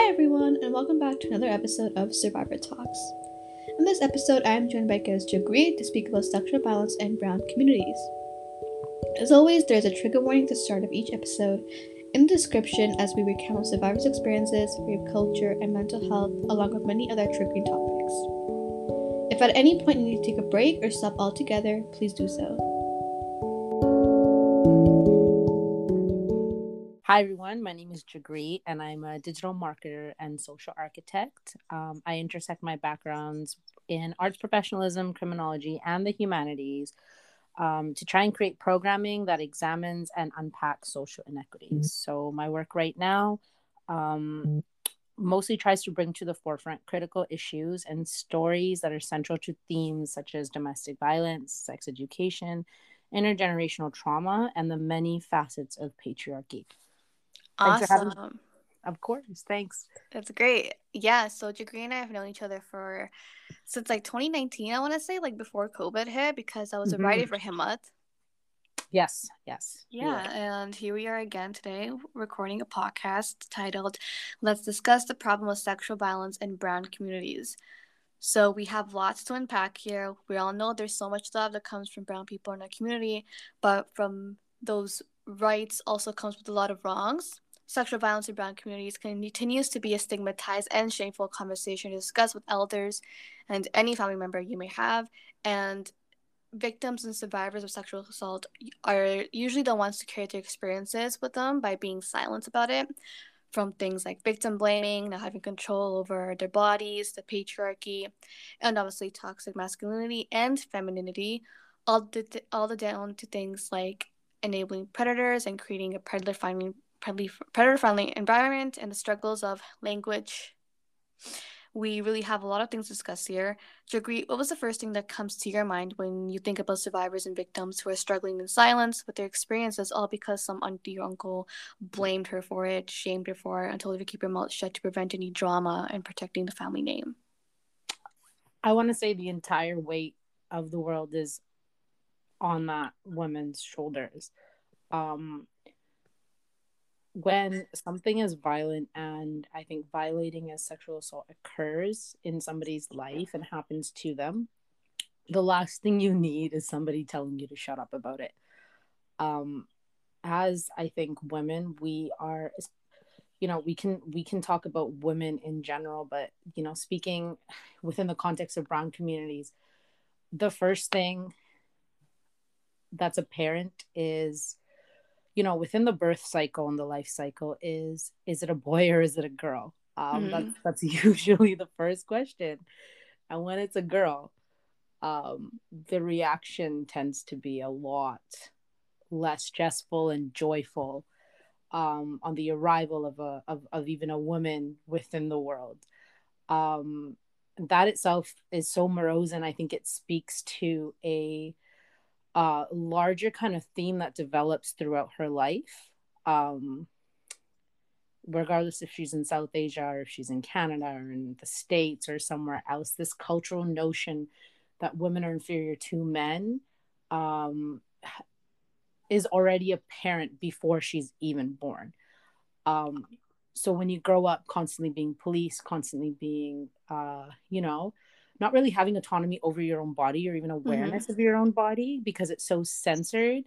Hi, everyone, and welcome back to another episode of Survivor Talks. In this episode, I am joined by guest Jagreet to speak about sexual violence in brown communities. As always, there's a trigger warning at the start of each episode in the description as we recount survivors' experiences, rape culture, and mental health, along with many other triggering topics. If at any point you need to take a break or stop altogether, please do so. Hi, everyone. My name is Jagreet, and I'm a digital marketer and social architect. Um, I intersect my backgrounds in arts professionalism, criminology, and the humanities um, to try and create programming that examines and unpacks social inequities. Mm-hmm. So, my work right now um, mostly tries to bring to the forefront critical issues and stories that are central to themes such as domestic violence, sex education, intergenerational trauma, and the many facets of patriarchy. Awesome. Of course. Thanks. That's great. Yeah. So Jagreet and I have known each other for since like 2019, I want to say, like before COVID hit, because I was mm-hmm. a writer for Himmat. Yes. Yes. Yeah. yeah. And here we are again today recording a podcast titled Let's Discuss the Problem of Sexual Violence in Brown Communities. So we have lots to unpack here. We all know there's so much love that comes from brown people in our community, but from those rights also comes with a lot of wrongs. Sexual violence in brown communities continues to be a stigmatized and shameful conversation to discuss with elders and any family member you may have. And victims and survivors of sexual assault are usually the ones to carry their experiences with them by being silent about it. From things like victim blaming, not having control over their bodies, the patriarchy, and obviously toxic masculinity and femininity, all the, all the down to things like enabling predators and creating a predator friendly predator friendly environment and the struggles of language. We really have a lot of things to discuss here. Jagreet, what was the first thing that comes to your mind when you think about survivors and victims who are struggling in silence with their experiences, all because some auntie or uncle blamed her for it, shamed her for it, and told her to keep her mouth shut to prevent any drama and protecting the family name? I want to say the entire weight of the world is on that woman's shoulders. Um, when something is violent and I think violating as sexual assault occurs in somebody's life and happens to them, the last thing you need is somebody telling you to shut up about it. Um, as I think women, we are, you know, we can we can talk about women in general, but you know, speaking within the context of brown communities, the first thing that's apparent is you know within the birth cycle and the life cycle is is it a boy or is it a girl? Um mm-hmm. that's that's usually the first question. And when it's a girl um the reaction tends to be a lot less stressful and joyful um on the arrival of a of, of even a woman within the world. Um that itself is so morose and i think it speaks to a uh, larger kind of theme that develops throughout her life. Um, regardless if she's in South Asia or if she's in Canada or in the States or somewhere else, this cultural notion that women are inferior to men um, is already apparent before she's even born. Um, so when you grow up constantly being policed, constantly being, uh, you know, not really having autonomy over your own body or even awareness mm-hmm. of your own body because it's so censored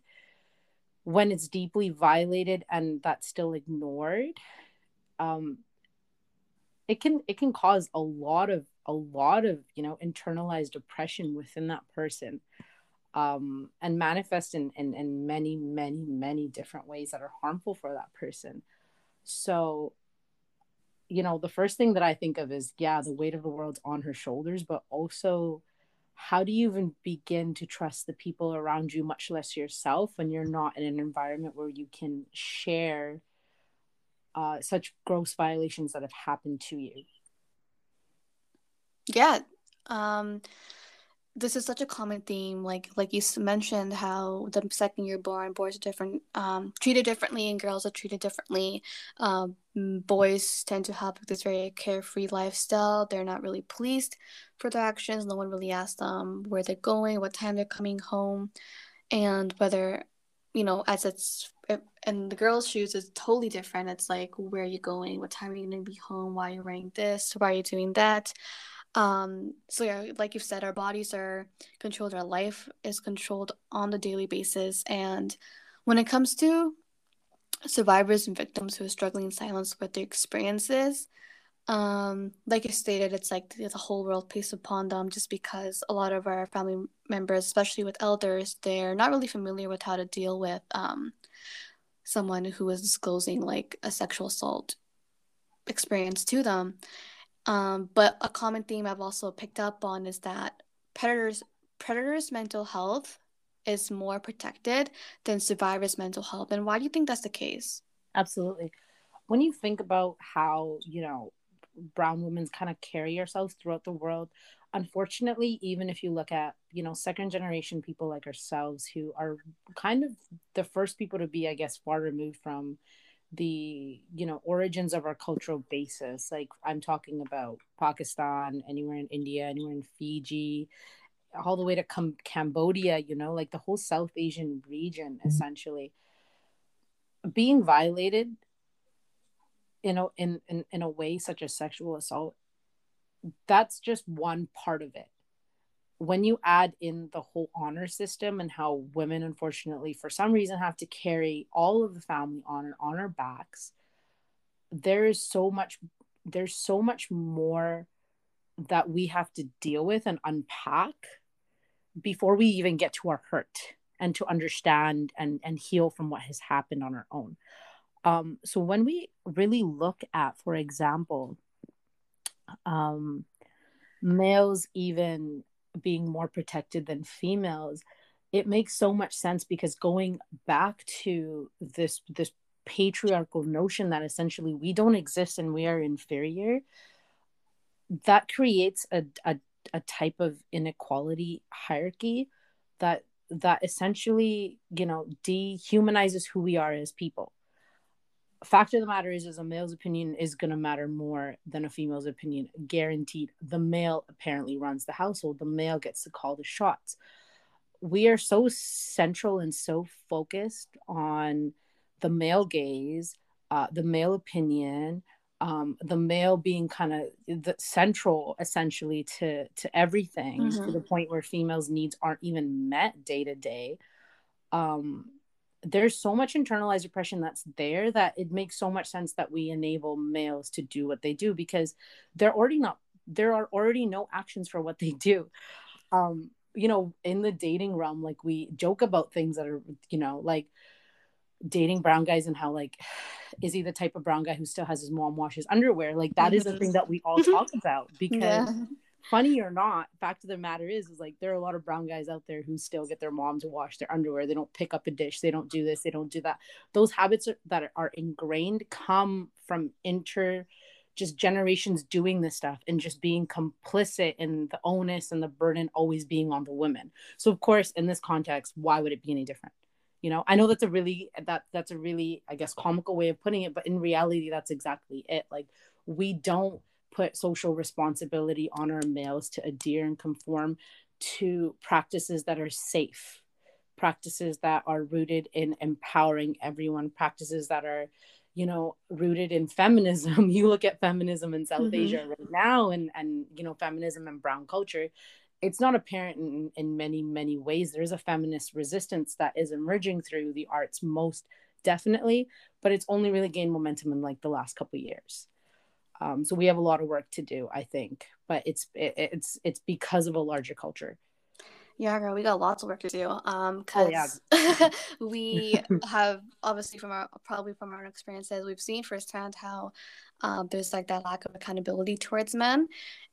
when it's deeply violated and that's still ignored um it can it can cause a lot of a lot of you know internalized oppression within that person um and manifest in, in in many many many different ways that are harmful for that person so you know, the first thing that I think of is, yeah, the weight of the world's on her shoulders, but also how do you even begin to trust the people around you, much less yourself, when you're not in an environment where you can share uh, such gross violations that have happened to you? Yeah. Um, this is such a common theme like like you mentioned how the second you're born boys are different um, treated differently and girls are treated differently. Um, boys tend to have this very carefree lifestyle. They're not really policed for their actions. No one really asks them where they're going what time they're coming home. And whether you know as it's in the girls' shoes is totally different. It's like where are you going, what time are you gonna be home, why are you wearing this, why are you doing that. Um, so yeah, like you've said, our bodies are controlled, our life is controlled on the daily basis, and when it comes to survivors and victims who are struggling in silence with their experiences, um, like you stated, it's like the whole world pays upon them just because a lot of our family members, especially with elders, they're not really familiar with how to deal with um, someone who is disclosing like a sexual assault experience to them. Um, but a common theme I've also picked up on is that predators predators' mental health is more protected than survivors' mental health. And why do you think that's the case? Absolutely. When you think about how, you know, brown women kind of carry ourselves throughout the world unfortunately even if you look at you know second generation people like ourselves who are kind of the first people to be i guess far removed from the you know origins of our cultural basis. Like i'm talking about pakistan anywhere in india anywhere in fiji all the way to come cambodia you know like the whole south asian region mm-hmm. essentially. Being violated you know in, in in a way such as sexual assault that's just one part of it when you add in the whole honor system and how women unfortunately for some reason have to carry all of the family honor on our backs there is so much there's so much more that we have to deal with and unpack before we even get to our hurt and to understand and and heal from what has happened on our own. Um, so when we really look at, for example, um, males even being more protected than females, it makes so much sense because going back to this this patriarchal notion that essentially we don't exist and we are inferior, that creates a, a, a type of inequality hierarchy that that essentially you know dehumanizes who we are as people fact of the matter is is a male's opinion is going to matter more than a female's opinion. Guaranteed the male apparently runs the household. The male gets to call the shots. We are so central and so focused on the male gaze uh, the male opinion um, the male being kind of the central essentially to to everything mm-hmm. to the point where females needs aren't even met day to day. Um there's so much internalized oppression that's there that it makes so much sense that we enable males to do what they do because they're already not there are already no actions for what they do. Um you know in the dating realm like we joke about things that are you know like dating brown guys and how like is he the type of brown guy who still has his mom wash his underwear like that is a thing that we all talk about because yeah funny or not, fact of the matter is, is like there are a lot of brown guys out there who still get their mom to wash their underwear. They don't pick up a dish. They don't do this. They don't do that. Those habits are, that are ingrained come from inter, just generations doing this stuff and just being complicit in the onus and the burden always being on the women. So of course, in this context, why would it be any different? You know, I know that's a really that that's a really I guess comical way of putting it, but in reality, that's exactly it. Like we don't put social responsibility on our males to adhere and conform to practices that are safe, practices that are rooted in empowering everyone, practices that are, you know, rooted in feminism. you look at feminism in South mm-hmm. Asia right now and and you know, feminism and brown culture. It's not apparent in, in many, many ways. There's a feminist resistance that is emerging through the arts most definitely, but it's only really gained momentum in like the last couple years. Um, so we have a lot of work to do, I think, but it's it, it's it's because of a larger culture. Yeah, girl, we got lots of work to do. Um, because oh, yeah. we have obviously from our probably from our experiences, we've seen firsthand how um, there's like that lack of accountability towards men,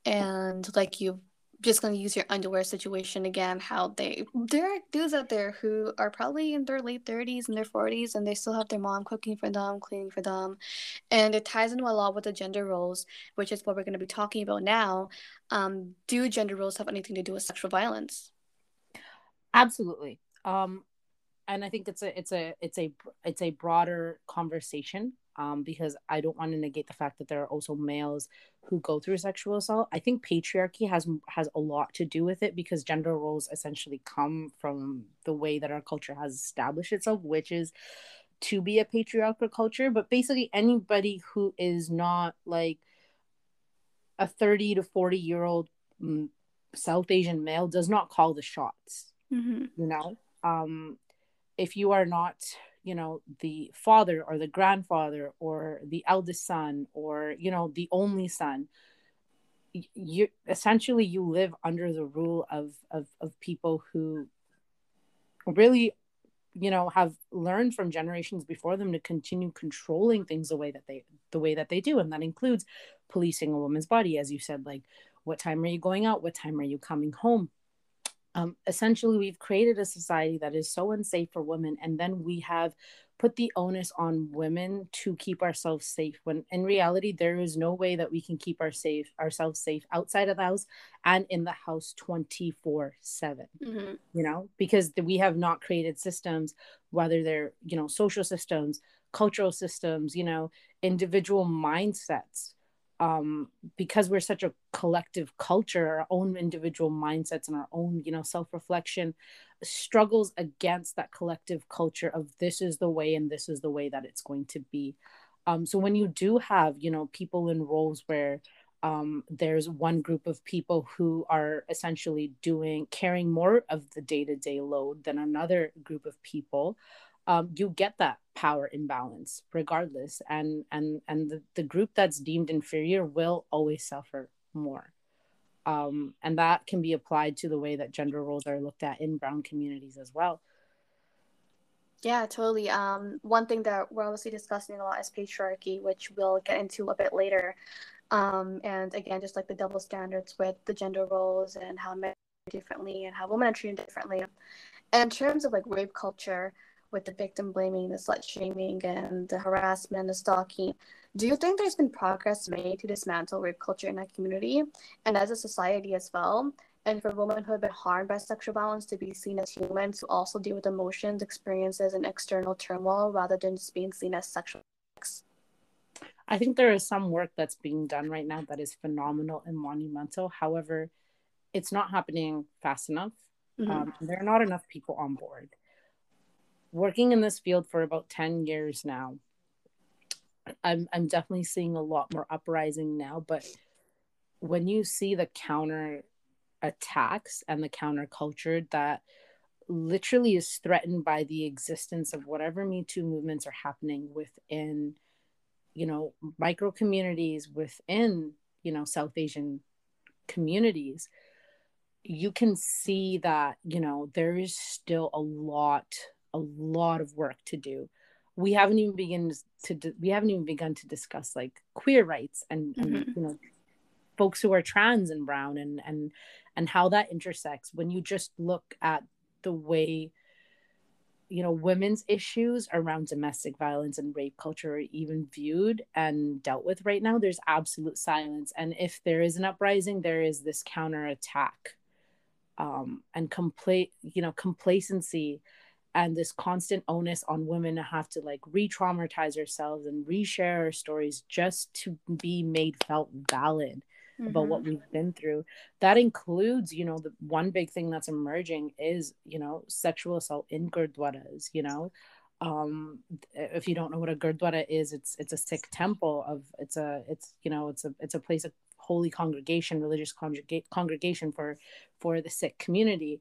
and like you just gonna use your underwear situation again how they there are dudes out there who are probably in their late 30s and their 40s and they still have their mom cooking for them cleaning for them and it ties into a lot with the gender roles which is what we're going to be talking about now. Um, do gender roles have anything to do with sexual violence? Absolutely. Um, and i think it's a it's a it's a it's a broader conversation um, because I don't want to negate the fact that there are also males who go through sexual assault. I think patriarchy has has a lot to do with it because gender roles essentially come from the way that our culture has established itself, which is to be a patriarchal culture but basically anybody who is not like a 30 to 40 year old mm, south asian male does not call the shots Mm-hmm. you know um if you are not you know the father or the grandfather or the eldest son or you know the only son you essentially you live under the rule of of of people who really you know have learned from generations before them to continue controlling things the way that they the way that they do. And that includes policing a woman's body as you said like what time are you going out? What time are you coming home um, essentially we've created a society that is so unsafe for women and then we have put the onus on women to keep ourselves safe when in reality there is no way that we can keep our safe ourselves safe outside of the house and in the house 24 7 Mm-hmm. you know because we have not created systems whether they're you know social systems cultural systems you know individual mindsets um because we're such a collective culture our own individual mindsets and our own you know self-reflection struggles against that collective culture of this is the way and this is the way that it's going to be. Um so when you do have you know people in roles where um, there's one group of people who are essentially doing carrying more of the day-to-day load than another group of people um, you get that power imbalance regardless and and and the, the group that's deemed inferior will always suffer more um, and that can be applied to the way that gender roles are looked at in brown communities as well Yeah, totally. Um, one thing that we're obviously discussing a lot is patriarchy, which we'll get into a bit later. Um, and again, just like the double standards with the gender roles and how men differently and how women are treated differently. And in terms of like rape culture, with the victim blaming, the slut shaming, and the harassment, and the stalking, do you think there's been progress made to dismantle rape culture in that community and as a society as well? And for women who have been harmed by sexual violence to be seen as humans who also deal with emotions, experiences, and external turmoil rather than just being seen as sexual. I think there is some work that's being done right now that is phenomenal and monumental. However, it's not happening fast enough. Mhm. Um, there are not enough people on board. Working in this field for about 10 years now, I'm, I'm definitely seeing a lot more uprising now. But when you see the counter attacks and the counterculture that literally is threatened by the existence of whatever Me Too movements are happening within you know micro communities within you know south asian communities you can see that you know there is still a lot a lot of work to do. We haven't even begun to we haven't even begun to discuss like queer rights and, and Mhm. you know folks who are trans and brown and and and how that intersects. When you just look at the way you know women's issues around domestic violence and rape culture are even viewed and dealt with right now there's absolute silence. And if there is an uprising there is this counterattack um and complete you know complacency and this constant onus on women to have to like re-traumatize ourselves and reshare our stories just to be made felt valid about what we've been through. That includes you know the one big thing that's emerging is you know sexual assault in gurdwaras you know? Um if you don't know what a gurdwara is it's it's a sikh temple of it's a it's you know it's a it's a place of holy congregation religious congrega- congregation for for the sikh community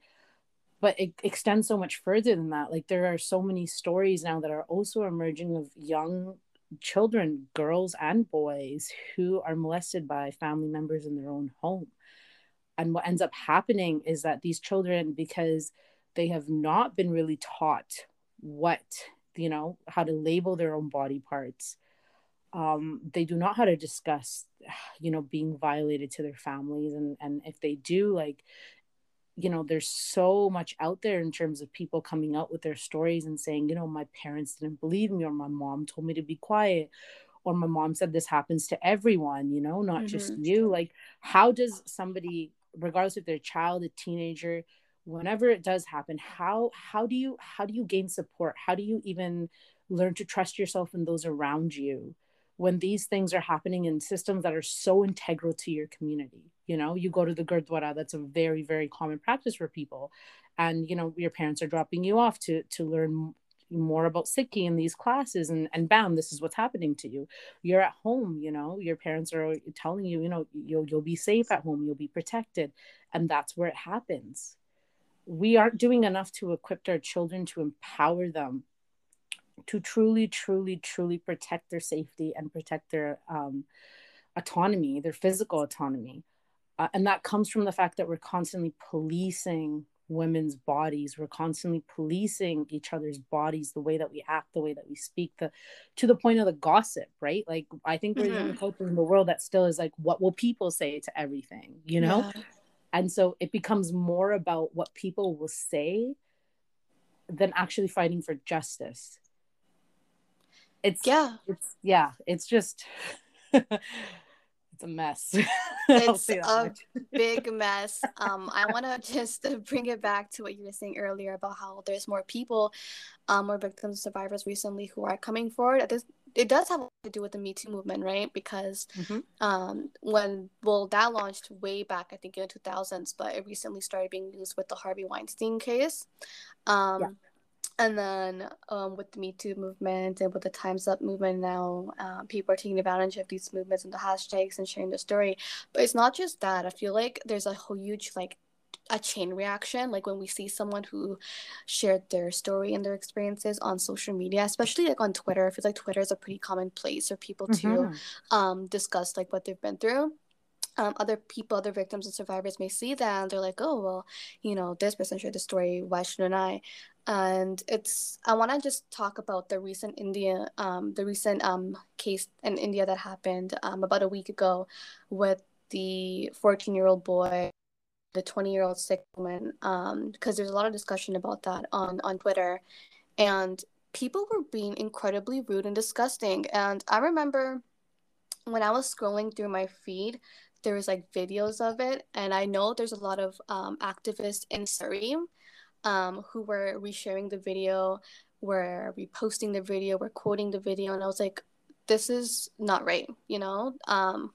but it extends so much further than that like there are so many stories now that are also emerging of young children, girls and boys, who are molested by family members in their own home. And what ends up happening is that these children, because they have not been really taught what, you know, how to label their own body parts, um, they do not how to discuss, you know, being violated to their families. And, and if they do, like, you know there's so much out there in terms of people coming out with their stories and saying you know my parents didn't believe me or my mom told me to be quiet or my mom said this happens to everyone you know not just mm-hmm. you. Like how does somebody regardless if they're a child a teenager whenever it does happen how how do you how do you gain support? How do you even learn to trust yourself and those around you when these things are happening in systems that are so integral to your community you know you go to the gurdwara that's a very very common practice for people. And you know your parents are dropping you off to to learn more about Sikhi in these classes and and bam this is what's happening to you. You're at home you know your parents are telling you you know you'll you'll be safe at home you'll be protected. And that's where it happens. We aren't doing enough to equip our children to empower them to truly truly truly protect their safety and protect their um, autonomy their physical autonomy. Uh, and that comes from the fact that we're constantly policing women's bodies. We're constantly policing each other's bodies the way that we act the way that we speak the to the point of the gossip right? Like i think we're mm-hmm. only culture in the world that still is like what will people say to everything? You know? Yeah. and so it becomes more about what people will say than actually fighting for justice it's yeah it's yeah it's just it's a mess. it's a big mess. Um, I want to just bring it back to what you were saying earlier about how there's more people, um, more victims, survivors recently who are coming forward. This, it does have to do with the Me Too movement, right? Because mm-hmm. um, when well, that launched way back, I think in the 2000s, but it recently started being used with the Harvey Weinstein case. Um, yeah and then um, with the Me Too movement and with the Time's Up movement now, uh, people are taking advantage of these movements and the hashtags and sharing the story. But it's not just that. I feel like there's a whole huge like a chain reaction like when we see someone who shared their story and their experiences on social media especially like on twitter i feel like twitter is a pretty common place for people to mm-hmm. um, discuss like what they've been through um, other people, other victims and survivors may see that and they're like, oh, well, you know, this person shared the story. Why shouldn't I? And it's, I want to just talk about the recent India, um, the recent um, case in India that happened um, about a week ago with the 14 year old boy, the 20 year old Sikh woman, because um, there's a lot of discussion about that on, on Twitter. And people were being incredibly rude and disgusting. And I remember when I was scrolling through my feed, there was like videos of it and i know there's a lot of um, activists in surrey um, who were resharing the video were reposting the video were quoting the video and i was like this is not right you know um,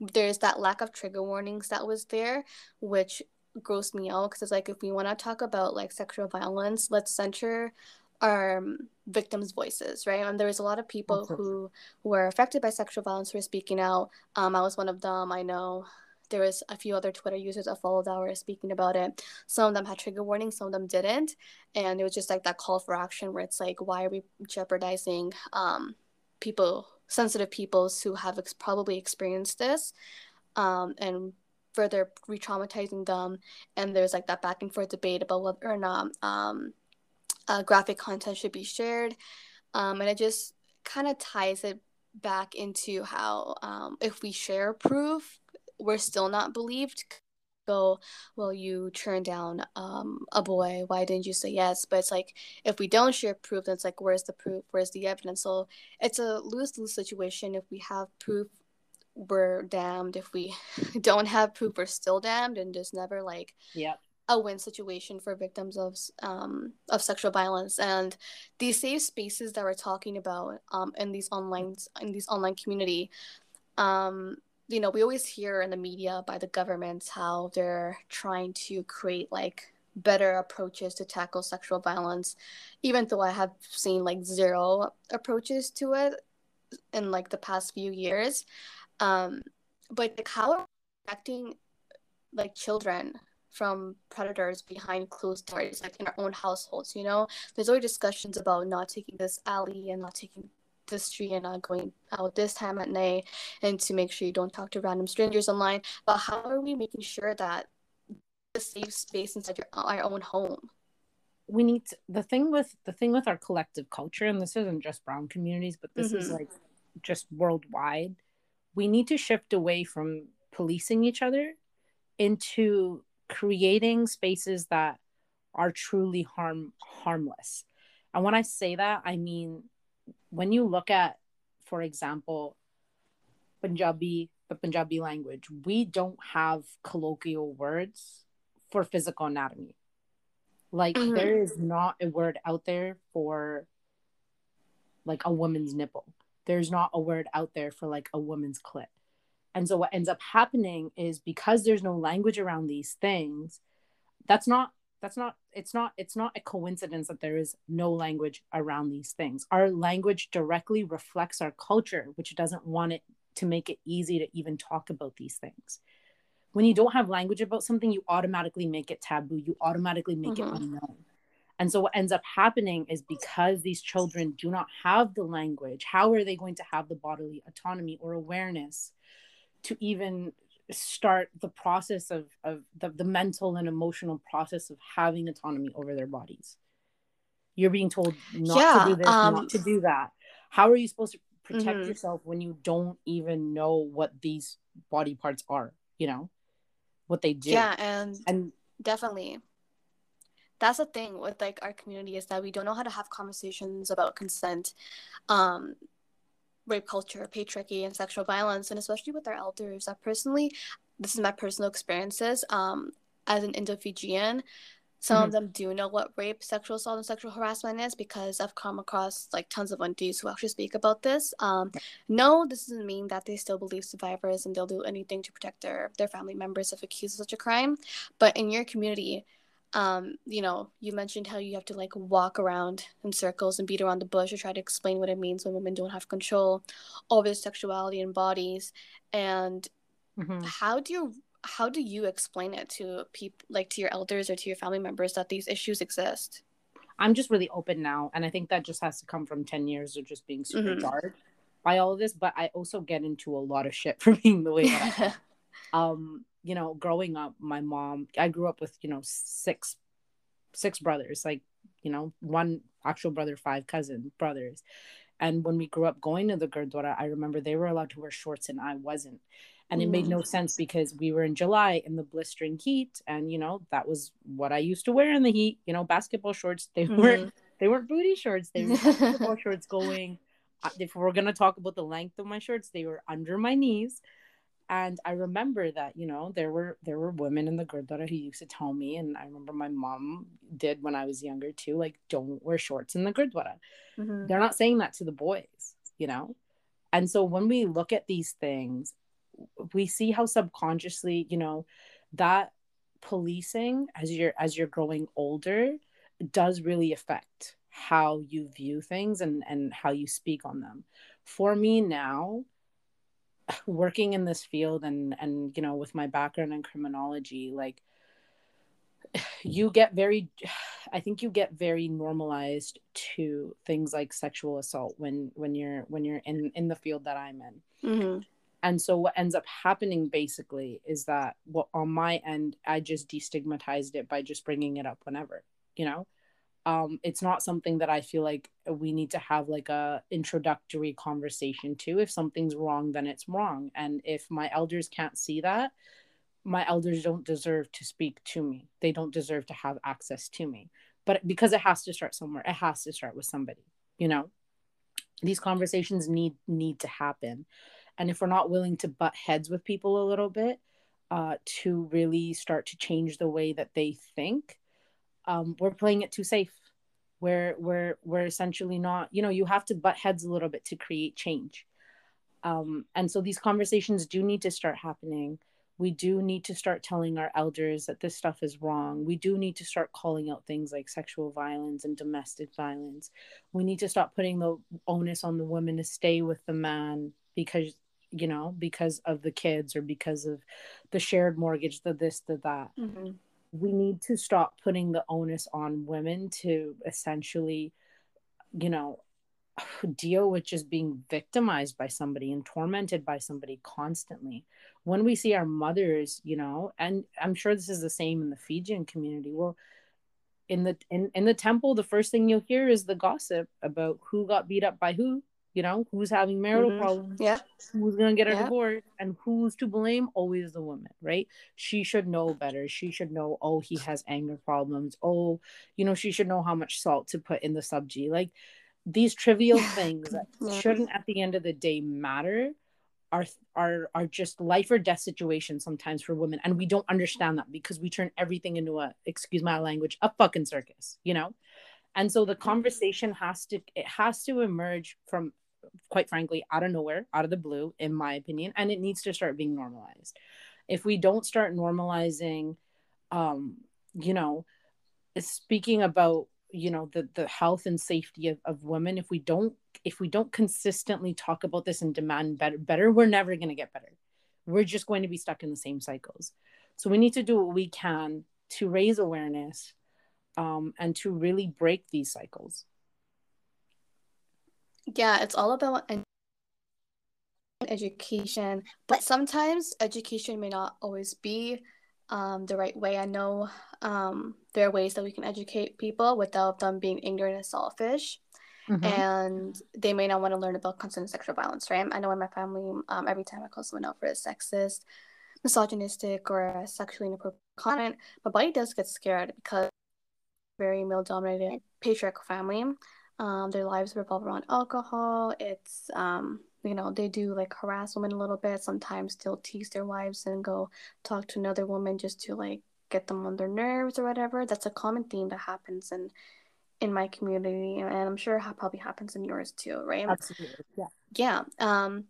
there's that lack of trigger warnings that was there which grossed me out because it's like if we want to talk about like sexual violence let's center um, victims' voices, right? And there was a lot of people who were affected by sexual violence who were speaking out. Um, I was one of them. I know there was a few other Twitter users I followed that were speaking about it. Some of them had trigger warnings, some of them didn't, and it was just like that call for action where it's like, why are we jeopardizing um, people, sensitive peoples who have ex- probably experienced this, um, and further re-traumatizing them? And there's like that back and forth debate about whether or not um, uh, graphic content should be shared. Um, and it just kind of ties it back into how um, if we share proof, we're still not believed. Go, well, you turned down um, a boy. Why didn't you say yes? But it's like if we don't share proof, then it's like where's the proof? Where's the evidence? So it's a lose lose situation. If we have proof, we're damned. If we don't have proof, we're still damned, and just never like yeah a win situation for victims of um, of sexual violence and these safe spaces that we're talking about um, in these online in these online community um, you know we always hear in the media by the governments how they're trying to create like better approaches to tackle sexual violence even though i have seen like zero approaches to it in like the past few years um, but like how protecting like children from predators behind closed doors, like in our own households. You know, there's always discussions about not taking this alley and not taking this street and not going out this time at night, and to make sure you don't talk to random strangers online. But how are we making sure that the safe space inside your our own home? We need to, the thing with the thing with our collective culture, and this isn't just brown communities, but this mm-hmm. is like just worldwide. We need to shift away from policing each other into creating spaces that are truly harm harmless. And when I say that, I mean when you look at, for example, Punjabi, the Punjabi language, we don't have colloquial words for physical anatomy. Like mm-hmm. there is not a word out there for like a woman's nipple. There's not a word out there for like a woman's clit. And so what ends up happening is because there's no language around these things, that's not that's not it's not it's not a coincidence that there is no language around these things. Our language directly reflects our culture which doesn't want it to make it easy to even talk about these things. When you don't have language about something you automatically make it taboo. You automatically make mm-hmm. it unknown. And so what ends up happening is because these children do not have the language how are they going to have the bodily autonomy or awareness to even start the process of, of the, the mental and emotional process of having autonomy over their bodies. You're being told not yeah, to do this um, not to do that. How are you supposed to protect mm-hmm. yourself when you don't even know what these body parts are you know? What they do. Yeah and and definitely. That's the thing with like our community is that we don't know how to have conversations about consent. Um rape culture, patriarchy, and sexual violence, and especially with our elders. That personally, this is my personal experiences. Um, as an Indo-Fijian, some mm-hmm. of them do know what rape, sexual assault, and sexual harassment is because I've come across like tons of aunties who actually speak about this. Um, no, this doesn't mean that they still believe survivors and they'll do anything to protect their their family members if accused of such a crime. But in your community, um, you know, you mentioned how you have to like walk around in circles and beat around the bush to try to explain what it means when women don't have control over their sexuality and bodies. And mm-hmm. how do you how do you explain it to people like to your elders or to your family members that these issues exist? I'm just really open now, and I think that just has to come from ten years of just being super mm-hmm. by all of this. But I also get into a lot of shit for being the way that I am. um you know, growing up, my mom, I grew up with, you know, six, six brothers, like, you know, one actual brother, five cousin brothers. And when we grew up going to the Gurdwara, I remember they were allowed to wear shorts and I wasn't. And it made no mm. sense because we were in July in the blistering heat. And, you know, that was what I used to wear in the heat, you know, basketball shorts. They mm-hmm. weren't, they weren't booty shorts. They were basketball shorts going. If we're going to talk about the length of my shorts, they were under my knees and i remember that you know there were there were women in the gurdwara who used to tell me and i remember my mom did when i was younger too like don't wear shorts in the gurdwara mm-hmm. they're not saying that to the boys you know? And so when we look at these things we see how subconsciously you know that policing as you're as you're growing older does really affect how you view things and and how you speak on them. For me now working in this field and and you know with my background in criminology like you get very i think you get very normalized to things like sexual assault when when you're when you're in in the field that i'm in mm-hmm. and so what ends up happening basically is that what on my end i just destigmatized it by just bringing it up whenever you know um, it's not something that I feel like we need to have like a introductory conversation to. If something's wrong, then it's wrong. And if my elders can't see that, my elders don't deserve to speak to me. They don't deserve to have access to me. But because it has to start somewhere, it has to start with somebody, you know? These conversations need need to happen. And if we're not willing to butt heads with people a little bit, uh, to really start to change the way that they think, um, we're playing it too safe. Where we're we're essentially not you know you have to butt heads a little bit to create change. Um, and so these conversations do need to start happening. We do need to start telling our elders that this stuff is wrong. We do need to start calling out things like sexual violence and domestic violence. We need to stop putting the onus on the women to stay with the man because you know because of the kids or because of the shared mortgage the this the that. Mm-hmm we need to stop putting the onus on women to essentially, you know, deal with just being victimized by somebody and tormented by somebody constantly. When we see our mothers, you know, and I'm sure this is the same in the Fijian community. Well, in the in, in the temple, the first thing you'll hear is the gossip about who got beat up by who, you know who's having marital mm-hmm. problems yeah. who's gonna get a yeah. divorce and who's to blame? Always the woman right? She should know better. She should know oh he has anger problems. Oh you know she should know how much salt to put in the sabji like these trivial things that yeah. shouldn't at the end of the day matter are are are just life or death situations sometimes for women. And we don't understand that because we turn everything into a excuse my language a fucking circus you know? And so the conversation has to it has to emerge from quite frankly out of nowhere out of the blue in my opinion and it needs to start being normalized. If we don't start normalizing um you know speaking about you know the the health and safety of, of women if we don't if we don't consistently talk about this and demand better better we're never going to get better. We're just going to be stuck in the same cycles. So we need to do what we can to raise awareness um, and to really break these cycles yeah it's all about education but sometimes education may not always be um, the right way. I know um, there are ways that we can educate people without them being ignorant and selfish. Mm-hmm. And they may not want to learn about consent and sexual violence, right? I know in my family, um, every time I call someone out for a sexist, misogynistic, or sexually inappropriate comment, my body does get scared because very male dominated patriarchal family. Um, their lives revolve around alcohol. It's um, you know they do like harass women a little bit sometimes they'll tease their wives and go talk to another woman just to like get them on their nerves or whatever. That's a common theme that happens in in my community and i'm sure it probably happens in yours too right? Absolutely yeah. Yeah um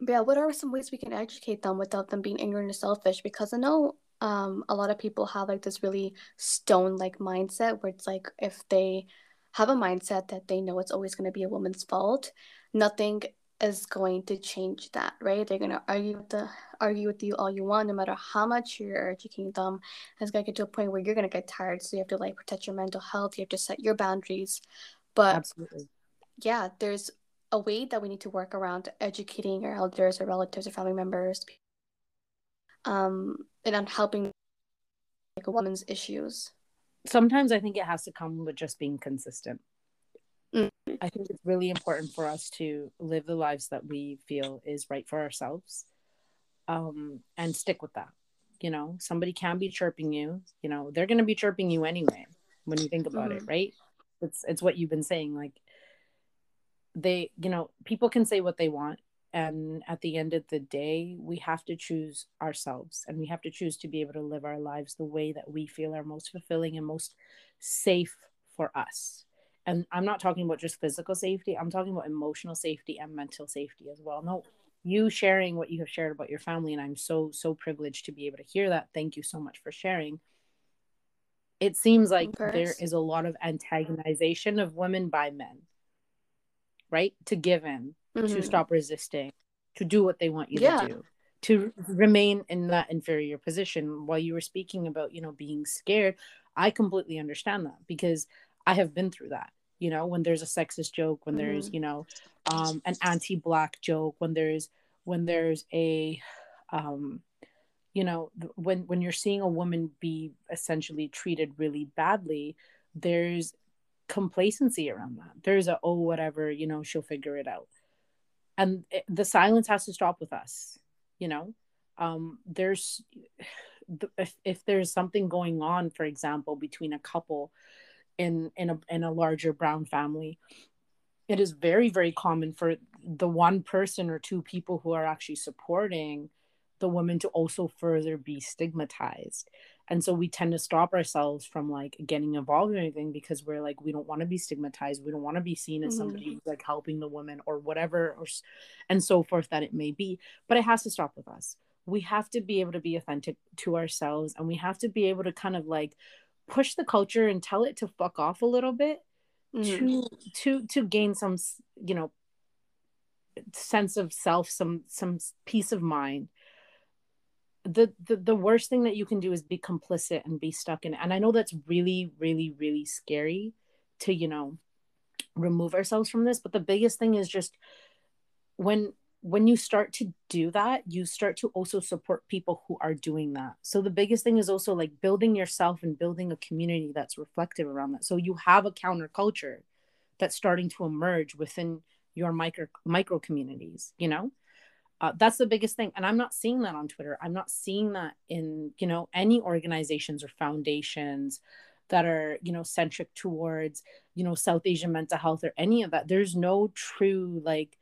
but yeah what are some ways we can educate them without them being ignorant and selfish? Because i know um a lot of people have like this really stone like mindset where it's like if they have a mindset that they know it's always going to be a woman's fault nothing is going to change that, right? They're gonna argue with the argue with you all you want, no matter how much you're educating them. It's gonna get to a point where you're gonna get tired. So you have to like protect your mental health. You have to set your boundaries. But absolutely, yeah, there's a way that we need to work around educating our elders or relatives or family members, um, and on helping like a woman's issues. Sometimes I think it has to come with just being consistent. Mm-hmm. I think it's really important for us to live the lives that we feel is right for ourselves um, and stick with that. You know, somebody can be chirping you, you know, they're going to be chirping you anyway when you think about mm-hmm. it, right? It's it's what you've been saying like they, you know, people can say what they want and at the end of the day, we have to choose ourselves and we have to choose to be able to live our lives the way that we feel are most fulfilling and most safe for us. And i'm not talking about just physical safety i'm talking about emotional safety and mental safety as well. No you sharing what you have shared about your family and i'm so so privileged to be able to hear that. Thank you so much for sharing. It seems like there is a lot of antagonization of women by men right? To give in mm-hmm. to stop resisting to do what they want you yeah. to do to remain in that inferior position while you were speaking about you know being scared i completely understand that because I have been through that. You know, when there's a sexist joke, when there's mm-hmm. you know, um, an anti-black joke, when there's when there's a, um, you know, when when you're seeing a woman be essentially treated really badly, there's complacency around that. There's a oh whatever, you know, she'll figure it out, and the silence has to stop with us. You know, um, there's if if there's something going on, for example, between a couple in in a in a larger brown family it is very very common for the one person or two people who are actually supporting the woman to also further be stigmatized and so we tend to stop ourselves from like getting involved in anything because we're like we don't want to be stigmatized we don't want to be seen as mm-hmm. somebody who's like helping the woman or whatever or and so forth that it may be but it has to stop with us we have to be able to be authentic to ourselves and we have to be able to kind of like push the culture and tell it to fuck off a little bit mm-hmm. to to to gain some you know sense of self some some peace of mind the, the the worst thing that you can do is be complicit and be stuck in it and i know that's really really really scary to you know remove ourselves from this but the biggest thing is just when when you start to do that, you start to also support people who are doing that. So the biggest thing is also like building yourself and building a community that's reflective around that. So you have a counterculture that's starting to emerge within your micro micro communities, you know? Uh, that's the biggest thing. And i'm not seeing that on twitter. I'm not seeing that in you know any organizations or foundations that are you know centric towards you know south asian mental health or any of that. There's no true like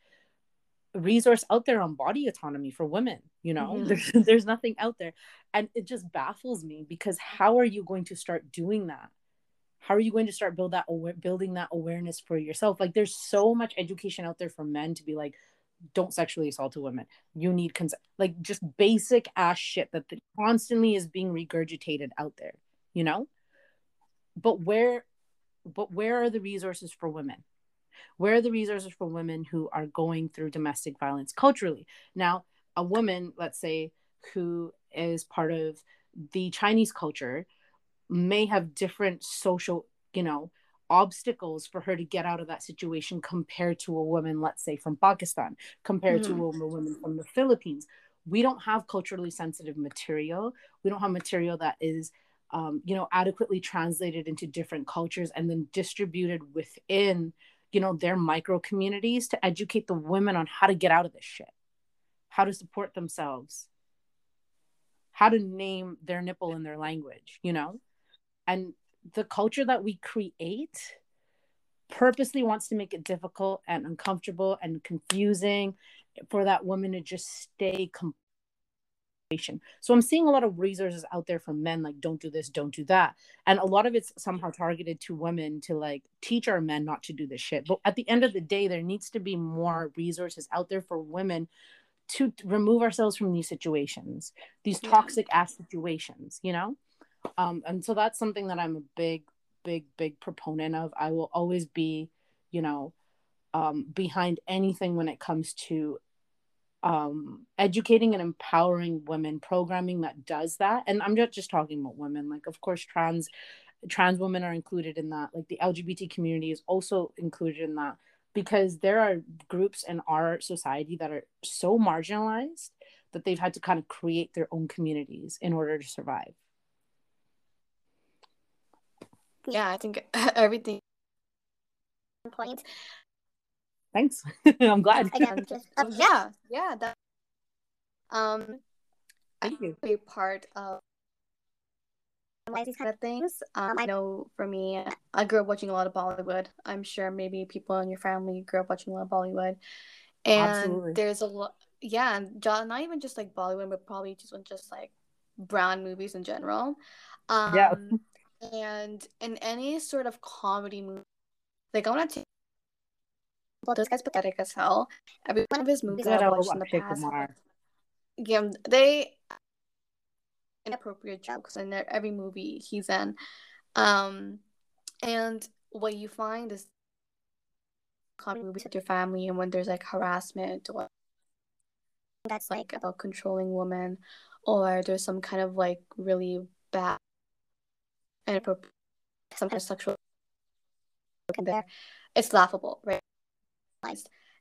resource out there on body autonomy for women you know? Mm-hmm. there's, there's nothing out there. And it just baffles me because how are you going to start doing that? How are you going to start build that building that awareness for yourself? Like there's so much education out there for men to be like don't sexually assault a woman. You need consent like just basic ass shit that constantly is being regurgitated out there you know? But where but where are the resources for women? Where are the resources for women who are going through domestic violence culturally? Now a woman let's say who is part of the chinese culture may have different social you know obstacles for her to get out of that situation compared to a woman let's say from pakistan compared mm-hmm. to a woman from the philippines. We don't have culturally sensitive material. We don't have material that is um, you know adequately translated into different cultures and then distributed within you know their micro communities to educate the women on how to get out of this shit how to support themselves how to name their nipple in their language you know? And the culture that we create purposely wants to make it difficult and uncomfortable and confusing for that woman to just stay so I'm seeing a lot of resources out there for men like don't do this, don't do that. And a lot of it's somehow targeted to women to like teach our men not to do this shit. But at the end of the day, there needs to be more resources out there for women to remove ourselves from these situations, these toxic ass situations, you know? Um, and so that's something that I'm a big, big, big proponent of. I will always be, you know, um, behind anything when it comes to um educating and empowering women programming that does that. And i'm not just talking about women. Like of course trans trans women are included in that. Like the lgbt community is also included in that because there are groups in our society that are so marginalized that they've had to kind of create their own communities in order to survive yeah i think everything. Point thanks. I'm glad. Again just, um, yeah yeah that um thank you. a part of these kind of things. Um i know for me i grew up watching a lot of bollywood. I'm sure maybe people in your family grew up watching a lot of bollywood. And Absolutely. there's a lot yeah and not even just like bollywood but probably just just like brown movies in general. Um yeah and in any sort of comedy movie like i want to take well, this guy's pathetic as hell. Every one of his movies that I've watched in the past, yeah, they inappropriate jokes in every movie he's in. Um, and what you find is comedy movies with your family, and when there's like harassment or that's like about controlling women, or there's some kind of like really bad and some kind of sexual there, it's laughable, right?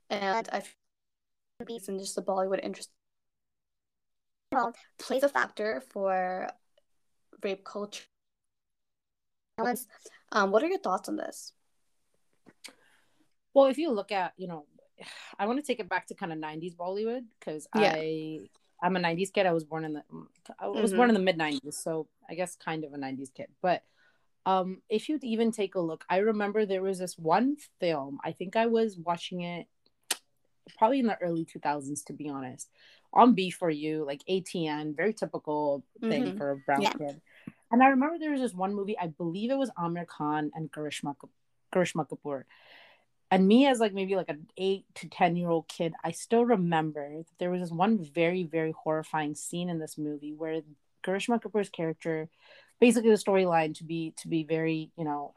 and I feel and just the Bollywood interest well, plays a factor for rape culture. Um, what are your thoughts on this? Well, if you look at, you know, I want to take it back to kind of '90s Bollywood because yeah. I I'm a '90s kid. I was born in the I was mm-hmm. born in the mid '90s, so I guess kind of a '90s kid. But um, if you'd even take a look, I remember there was this one film. I think I was watching it probably in the early 2000s, to be honest, on B4U, like ATN, very typical thing mm-hmm. for a brown yeah. kid. And I remember there was this one movie, I believe it was Aamir Khan and Karisma, Karisma Kapoor. And me as like maybe like an eight to 10 year old kid, I still remember that there was this one very, very horrifying scene in this movie where Karisma Kapoor's character basically the storyline to be to be very you know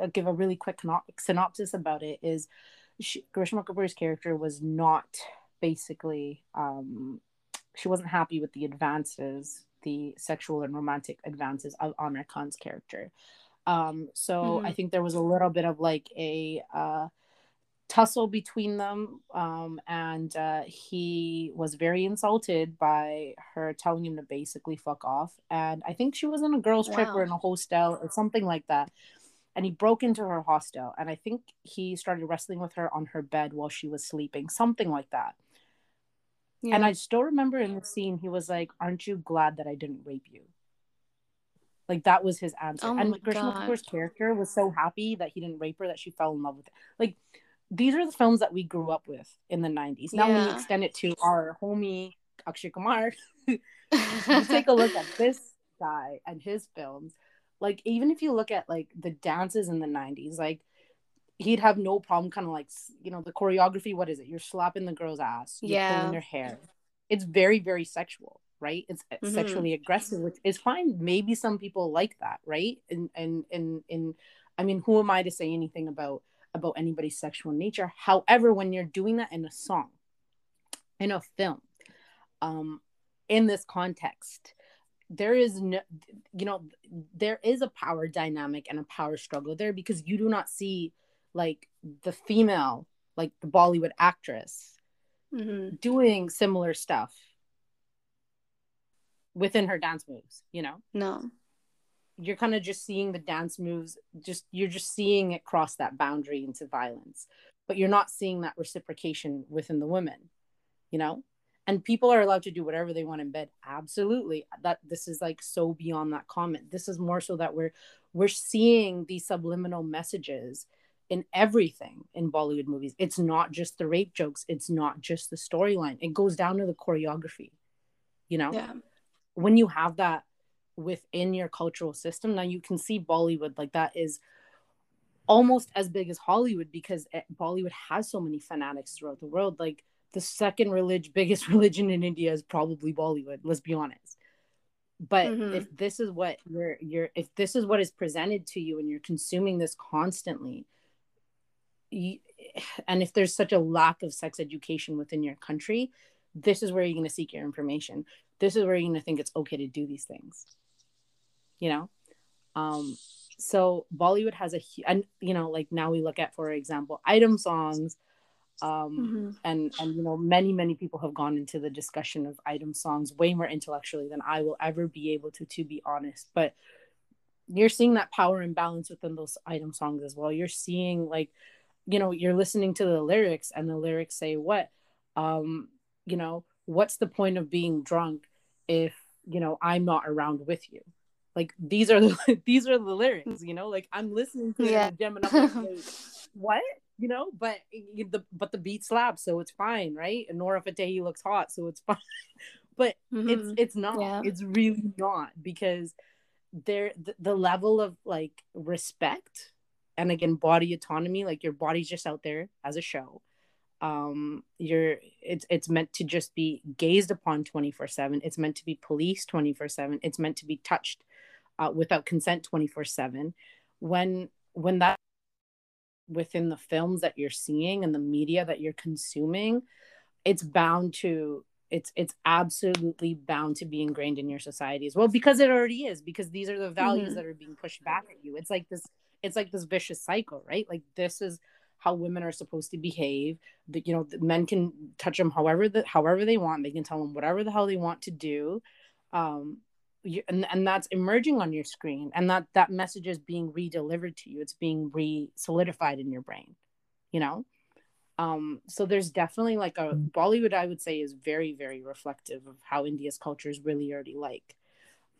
uh, give a really quick synopsis about it is she, Karisma Kapoor's character was not basically um, she wasn't happy with the advances the sexual and romantic advances of Aamir Khan's character um, so mm. I think there was a little bit of like a uh, tussle between them um, and uh, he was very insulted by her telling him to basically fuck off and i think she was in a girls wow. trip or in a hostel or something like that and he broke into her hostel and i think he started wrestling with her on her bed while she was sleeping something like that yeah. and i still remember in the scene he was like aren't you glad that i didn't rape you like that was his answer oh and Kapoor's character was so happy that he didn't rape her that she fell in love with it like these are the films that we grew up with in the 90s. Now, yeah. when you extend it to our homie Akshay Kumar, you take a look at this guy and his films. Like, even if you look at like the dances in the 90s, like he'd have no problem kind of like, you know, the choreography. What is it? You're slapping the girl's ass, you're yeah. pulling their hair. It's very, very sexual, right? It's Mhm. sexually aggressive which is fine. Maybe some people like that right? And and and and i mean who am i to say anything about about anybody's sexual nature? However when you're doing that in a song in a film um in this context there is no you know there is a power dynamic and a power struggle there because you do not see like the female like the bollywood actress Mm-hmm. doing similar stuff within her dance moves you know? No. you're kind of just seeing the dance moves just you're just seeing it cross that boundary into violence but you're not seeing that reciprocation within the women you know? And people are allowed to do whatever they want in bed. Absolutely. That this is like so beyond that comment. This is more so that we're we're seeing these subliminal messages in everything in bollywood movies. It's not just the rape jokes. It's not just the storyline. It goes down to the choreography you know? Yeah. When you have that within your cultural system now you can see bollywood like that is almost as big as hollywood because it, bollywood has so many fanatics throughout the world. Like the second religion biggest religion in india is probably bollywood let's be honest. But Mhm. if this is what you're you're if this is what is presented to you and you're consuming this constantly you, and if there's such a lack of sex education within your country this is where you're going to seek your information this is where you're going to think it's okay to do these things you know? Um so bollywood has a and you know like now we look at for example item songs um Mm-hmm. and and you know many many people have gone into the discussion of item songs way more intellectually than i will ever be able to to be honest. But you're seeing that power imbalance within those item songs as well. You're seeing like you know you're listening to the lyrics and the lyrics say what? Um you know what's the point of being drunk if you know i'm not around with you? Like these are the these are the lyrics you know? Like i'm listening to Yeah. and i'm like, what? You know? But the but the beat slaps so it's fine right? And nora Fatehi looks hot so it's fine. But it's Mhm. it's not. Yeah. it's really not because there the, the level of like respect and again body autonomy like your body's just out there as a show um you're it's it's meant to just be gazed upon 24 7 it's meant to be policed 24 7 it's meant to be touched uh, without consent 24 7 when when that within the films that you're seeing and the media that you're consuming it's bound to it's it's absolutely bound to be ingrained in your society as well because it already is because these are the values Mhm. that are being pushed back at you. It's like this it's like this vicious cycle right? Like this is how women are supposed to behave. That you know the men can touch them however the however they want. They can tell them whatever the hell they want to do. Um you, and, and that's emerging on your screen and that that message is being re-delivered to you. It's being re-solidified in your brain you know? Um so there's definitely like a bollywood i would say is very very reflective of how india's culture is really already like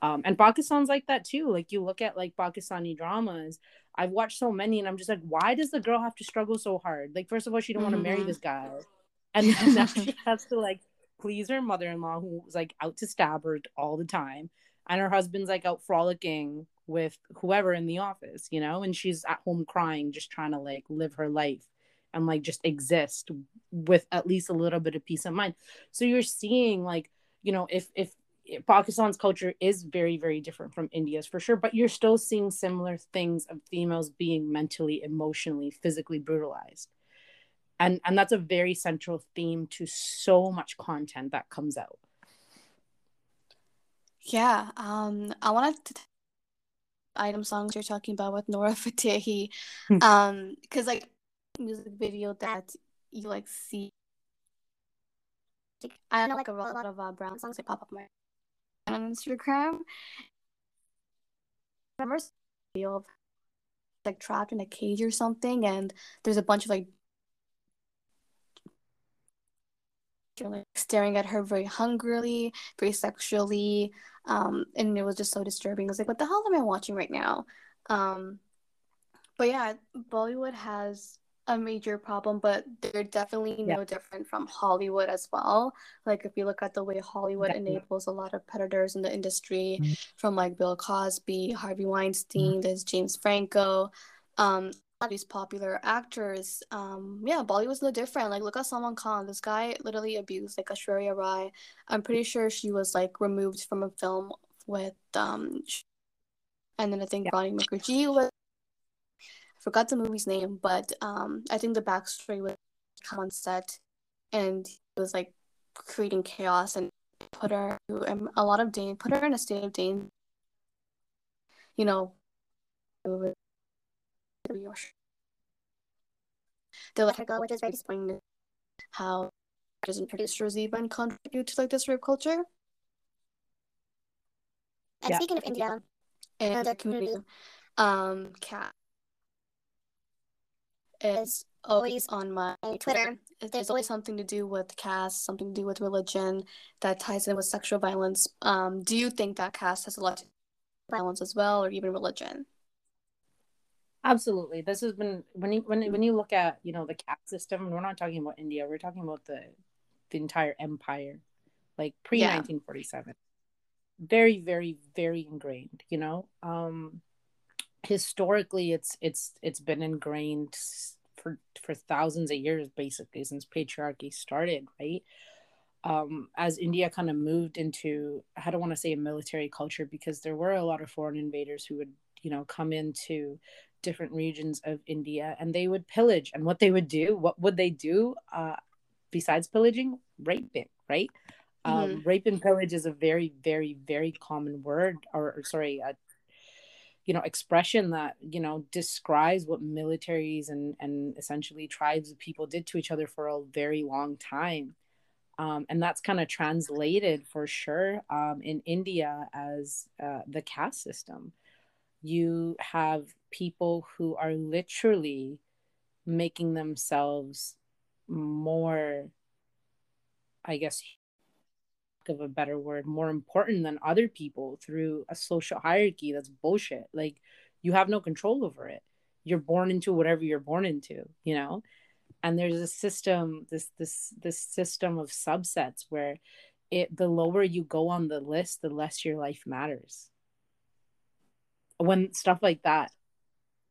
um and pakistan's like that too. Like you look at like pakistani dramas i've watched so many and i'm just like why does the girl have to struggle so hard? Like first of all she don't want to marry this guy. And then now she has to like please her mother-in-law who's like out to stab her all the time. And her husband's like out frolicking with whoever in the office you know? And she's at home crying just trying to like live her life and like just exist with at least a little bit of peace of mind. So you're seeing like you know if if Pakistan's culture is very very different from India's for sure but you're still seeing similar things of females being mentally emotionally physically brutalized. And and that's a very central theme to so much content that comes out. Yeah, um, I wanted to t- item songs you're talking about with Nora Fatehi, Hmm. um, because like music video that you like see, I know like a lot of uh, brown songs that pop up my on Instagram. I remember video of like trapped in a cage or something, and there's a bunch of like like staring at her very hungrily, very sexually, um, and it was just so disturbing. I was like, what the hell am I watching right now? Um, but yeah, Bollywood has a major problem, but they're definitely Yeah. no different from Hollywood as well. Like if you look at the way Hollywood Definitely. enables a lot of predators in the industry, Mhm. from like Bill Cosby, Harvey Weinstein, there's James Franco. Um, these popular actors. Um, yeah, Bollywood was no different. Like, look at Salman Khan. This guy literally abused like Aishwarya Rai. I'm pretty sure she was like removed from a film with um, and then I think yeah. Mukerji was. Forgot the movie's name, but um, I think the backstory was come on set, and he was like creating chaos and put her in a lot of danger, put her in a state of danger. You know, they let her go, which is very disappointing. How doesn't producers even contribute to like this rape culture? And yeah. speaking of India and their community, um, Kat is always on my Twitter. If There's always something to do with caste, something to do with religion that ties in with sexual violence. Um, do you think that caste has a lot to violence as well, or even religion? Absolutely. This has been when you when when you look at you know the caste system. We're not talking about India. We're talking about the the entire empire, like pre nineteen forty seven. Very very very ingrained. You know, um, historically, it's it's it's been ingrained for for thousands of years, basically since patriarchy started. Right. Um, as India kind of moved into, I don't want to say a military culture because there were a lot of foreign invaders who would, you know, come into different regions of India and they would pillage. And what they would do, what would they do uh, besides pillaging? Raping, right? Um, mm-hmm. Um, rape and pillage is a very, very, very common word, or, or sorry, a, you know, expression that you know describes what militaries and and essentially tribes of people did to each other for a very long time. Um, and that's kind of translated for sure um, in India as uh, the caste system you have people who are literally making themselves more i guess of a better word more important than other people through a social hierarchy that's bullshit. Like you have no control over it. You're born into whatever you're born into you know? And there's a system this this this system of subsets where it the lower you go on the list the less your life matters. When stuff like that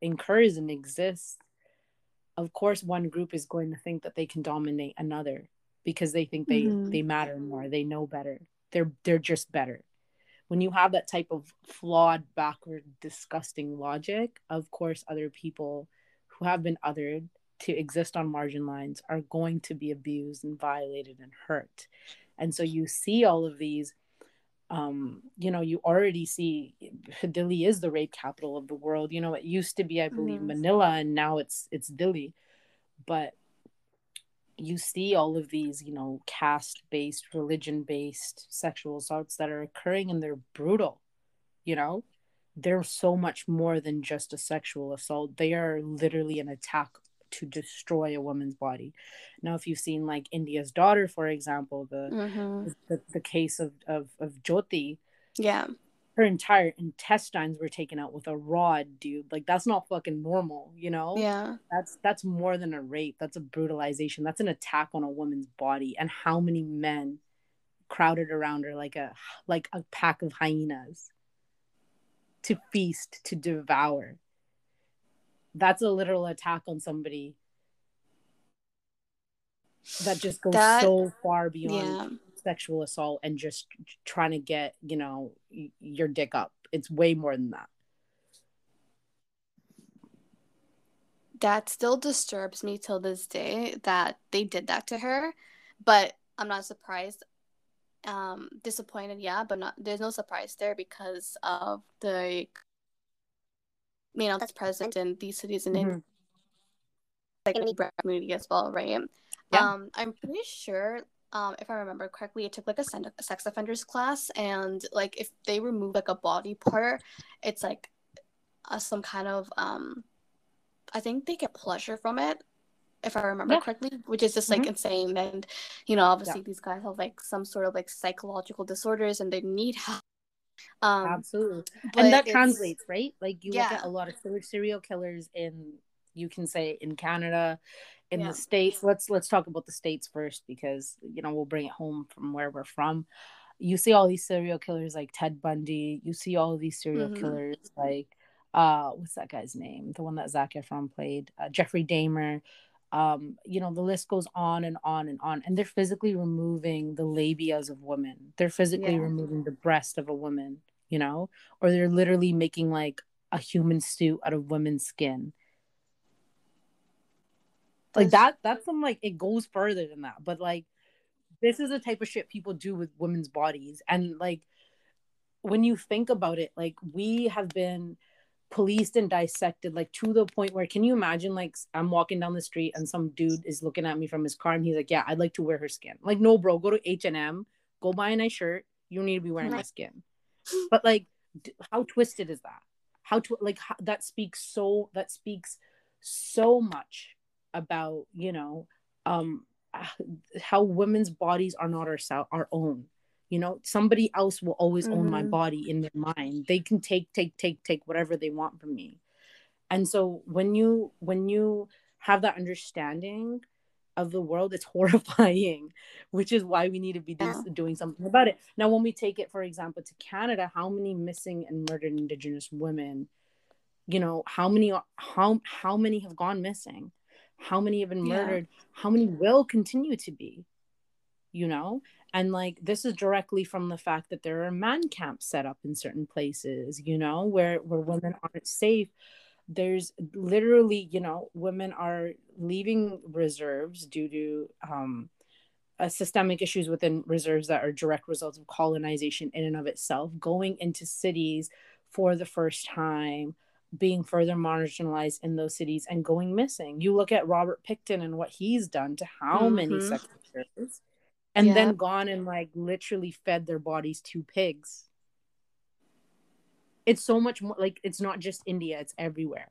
occurs and exists, of course one group is going to think that they can dominate another because they think they mm-hmm. they matter more, they know better. They're they're just better. When you have that type of flawed, backward, disgusting logic, of course other people who have been othered to exist on margin lines are going to be abused and violated and hurt. And so you see all of these um, you know, you already see Delhi is the rape capital of the world. You know, it used to be, I believe, mm-hmm. Manila, and now it's it's Delhi. But you see all of these, you know, caste-based, religion-based sexual assaults that are occurring, and they're brutal. You know, they're so much more than just a sexual assault. They are literally an attack to destroy a woman's body. Now, if you've seen like India's daughter, for example, the mm-hmm. the, the, case of, of of Jyoti, yeah, her entire intestines were taken out with a rod, dude. Like that's not fucking normal, you know? Yeah, that's that's more than a rape. That's a brutalization. That's an attack on a woman's body. And how many men crowded around her like a like a pack of hyenas to feast to devour that's a literal attack on somebody that just goes that, so far beyond yeah. Sexual assault and just trying to get you know your dick up it's way more than that that still disturbs me till this day that they did that to her but i'm not surprised um disappointed yeah but not there's no surprise there because of the you know that's present in these cities and mm-hmm. in like any community as well, right? Yeah. Um, I'm pretty sure, um, if I remember correctly, it took like a sex offenders class, and like if they remove like a body part, it's like uh, some kind of um, I think they get pleasure from it, if I remember yeah. correctly, which is just like mm-hmm. insane. And you know, obviously yeah. these guys have like some sort of like psychological disorders, and they need help um, Absolutely. And that translates, right? Like you yeah. look at a lot of serial killers in you can say in Canada, in yeah. the States. Let's let's talk about the States first because you know we'll bring it home from where we're from. You see all these serial killers like Ted Bundy, you see all these serial mm-hmm. killers like uh what's that guy's name the one that Zac Efron played uh, Jeffrey Dahmer um you know the list goes on and on and on and they're physically removing the labias of women they're physically Yeah. removing the breast of a woman you know or they're literally making like a human suit out of women's skin like that that's some like it goes further than that but like this is the type of shit people do with women's bodies and like when you think about it like we have been policed and dissected like to the point where can you imagine like i'm walking down the street and some dude is looking at me from his car and he's like yeah i'd like to wear her skin. Like no bro go to h&m go buy a nice shirt you don't need to be wearing my skin. But like d- how twisted is that? How to like how, that speaks so that speaks so much about you know um how women's bodies are not our our own. You know somebody else will always own my Mhm. body in their mind. They can take take take take whatever they want from me. And so when you when you have that understanding of the world it's horrifying which is why we need to be Yeah. doing something about it. Now when we take it for example to canada how many missing and murdered indigenous women you know how many how how many have gone missing how many have been Yeah. murdered how many will continue to be you know and like this is directly from the fact that there are man camps set up in certain places you know where where women aren't safe there's literally you know women are leaving reserves due to um uh, systemic issues within reserves that are direct results of colonization in and of itself going into cities for the first time being further marginalized in those cities and going missing. You look at robert Pickton and what he's done to how many Mhm. sex workers and then gone and like literally fed their bodies to pigs. It's so much more like it's not just india it's everywhere.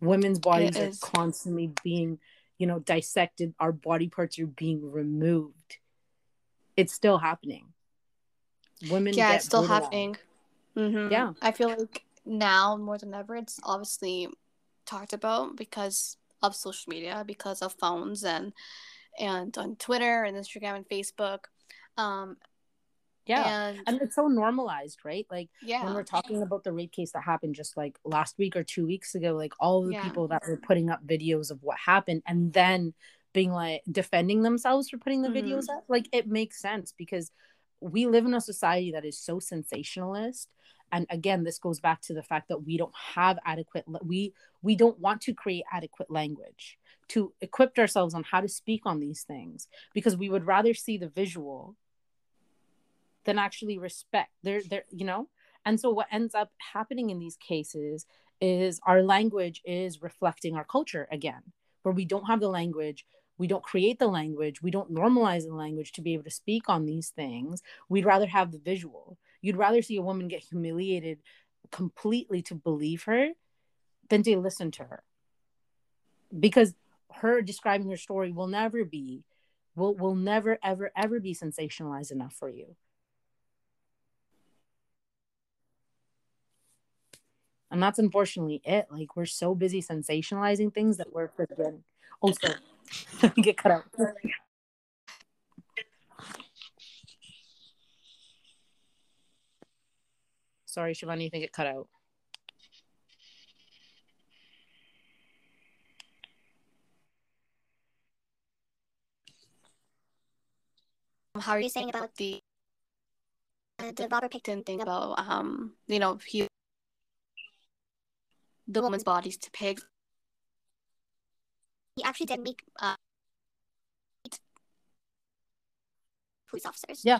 Women's bodies are constantly being you know dissected. Our body parts are being removed. It's still happening. Women yeah get it's still happening. Mhm. Yeah. i feel like now more than ever it's obviously talked about because of social media because of phones and and on twitter and instagram and facebook um yeah and, and it's so normalized right like yeah when we're talking about the rape case that happened just like last week or two weeks ago like all the Yeah. people that were putting up videos of what happened and then being like defending themselves for putting the Mhm. videos up like it makes sense because we live in a society that is so sensationalist. And again this goes back to the fact that we don't have adequate we we don't want to create adequate language to equip ourselves on how to speak on these things because we would rather see the visual than actually respect there there you know? And so what ends up happening in these cases is our language is reflecting our culture again where we don't have the language we don't create the language we don't normalize the language to be able to speak on these things. We'd rather have the visual. You'd rather see a woman get humiliated completely to believe her than to listen to her. Because her describing her story will never be will will never ever ever be sensationalized enough for you. And that's unfortunately it. Like we're so busy sensationalizing things that we're forgetting. Sorry get cut out sorry shivani you think it cut out how are you saying about the uh, the Robert Pickton thing about um you know he the woman's bodies to pigs. He actually did make uh, police officers. Yeah.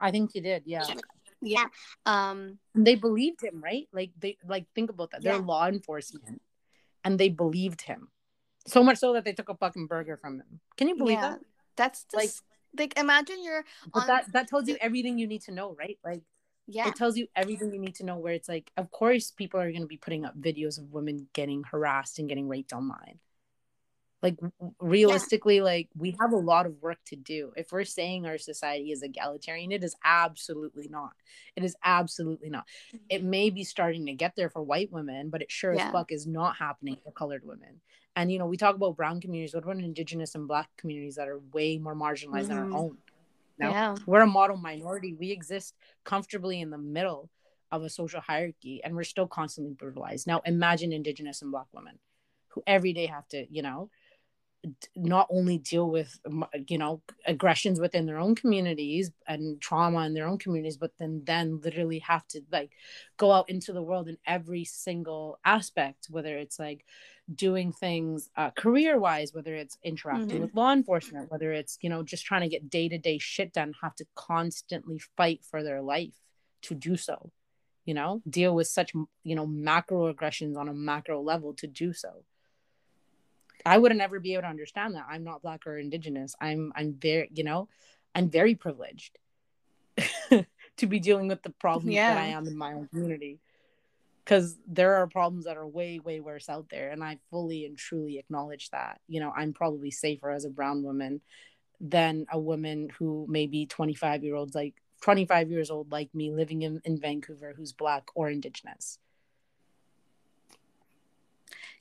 i think he did yeah Yeah. Um. they believed him right like they like think about that they're Yeah. law enforcement and they believed him so much so that they took a fucking burger from him can you believe yeah. that That's Like- like imagine you're but on that that tells you everything you need to know right like yeah it tells you everything you need to know where it's like of course people are going to be putting up videos of women getting harassed and getting raped online like realistically like we have a lot of work to do. If we're saying our society is egalitarian it is absolutely not. It is absolutely not. It may be starting to get there for white women but it sure Yeah. as fuck is not happening for colored women. And you know we talk about brown communities. What about indigenous and black communities that are way more marginalized than Mhm. our own? Now yeah. We're a model minority. We exist comfortably in the middle of a social hierarchy and we're still constantly brutalized. Now imagine indigenous and black women who every day have to you know not only deal with you know aggressions within their own communities and trauma in their own communities but then then literally have to like go out into the world in every single aspect whether it's like doing things uh, career wise whether it's interacting mm-hmm. with law enforcement whether it's you know just trying to get day-to-day shit done have to constantly fight for their life to do so you know deal with such you know macro aggressions on a macro level to do so I wouldn't ever be able to understand that. I'm not black or indigenous. I'm I'm very, you know, I'm very privileged to be dealing with the problems yeah. that I am in my own community. Cause there are problems that are way, way worse out there. And I fully and truly acknowledge that. You know, I'm probably safer as a brown woman than a woman who may be 25 year olds like 25 years old like me living in, in Vancouver who's black or indigenous.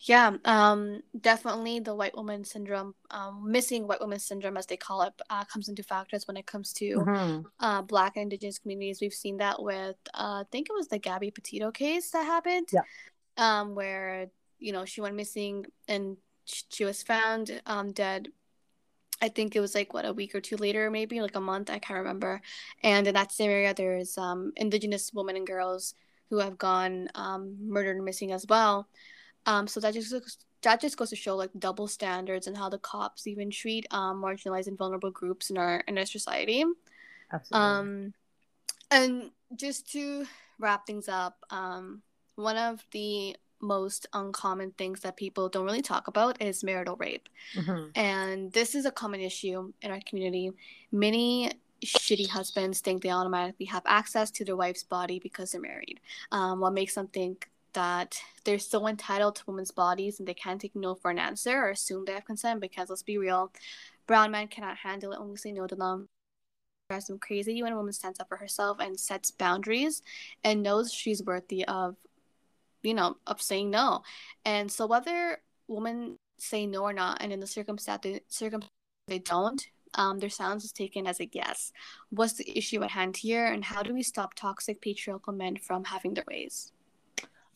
Yeah, um, definitely the white woman syndrome, um, missing white woman syndrome, as they call it, uh, comes into factors when it comes to mm-hmm. uh, Black and Indigenous communities. We've seen that with, uh, I think it was the Gabby Petito case that happened, yeah. um, where you know she went missing and she was found um, dead. I think it was like what a week or two later, maybe like a month. I can't remember. And in that same area, there's um, Indigenous women and girls who have gone um, murdered and missing as well. Um, so that just that just goes to show like double standards and how the cops even treat um, marginalized and vulnerable groups in our in our society. Absolutely. Um, and just to wrap things up, um, one of the most uncommon things that people don't really talk about is marital rape. Mm-hmm. And this is a common issue in our community. Many shitty husbands think they automatically have access to their wife's body because they're married. Um, what makes them think that they're so entitled to women's bodies and they can't take no for an answer or assume they have consent because let's be real, brown men cannot handle it when we say no to them. Drives them crazy when a woman stands up for herself and sets boundaries and knows she's worthy of, you know, of saying no. And so whether women say no or not, and in the circumstance they, circumstance they don't, um, their silence is taken as a yes. What's the issue at hand here, and how do we stop toxic patriarchal men from having their ways?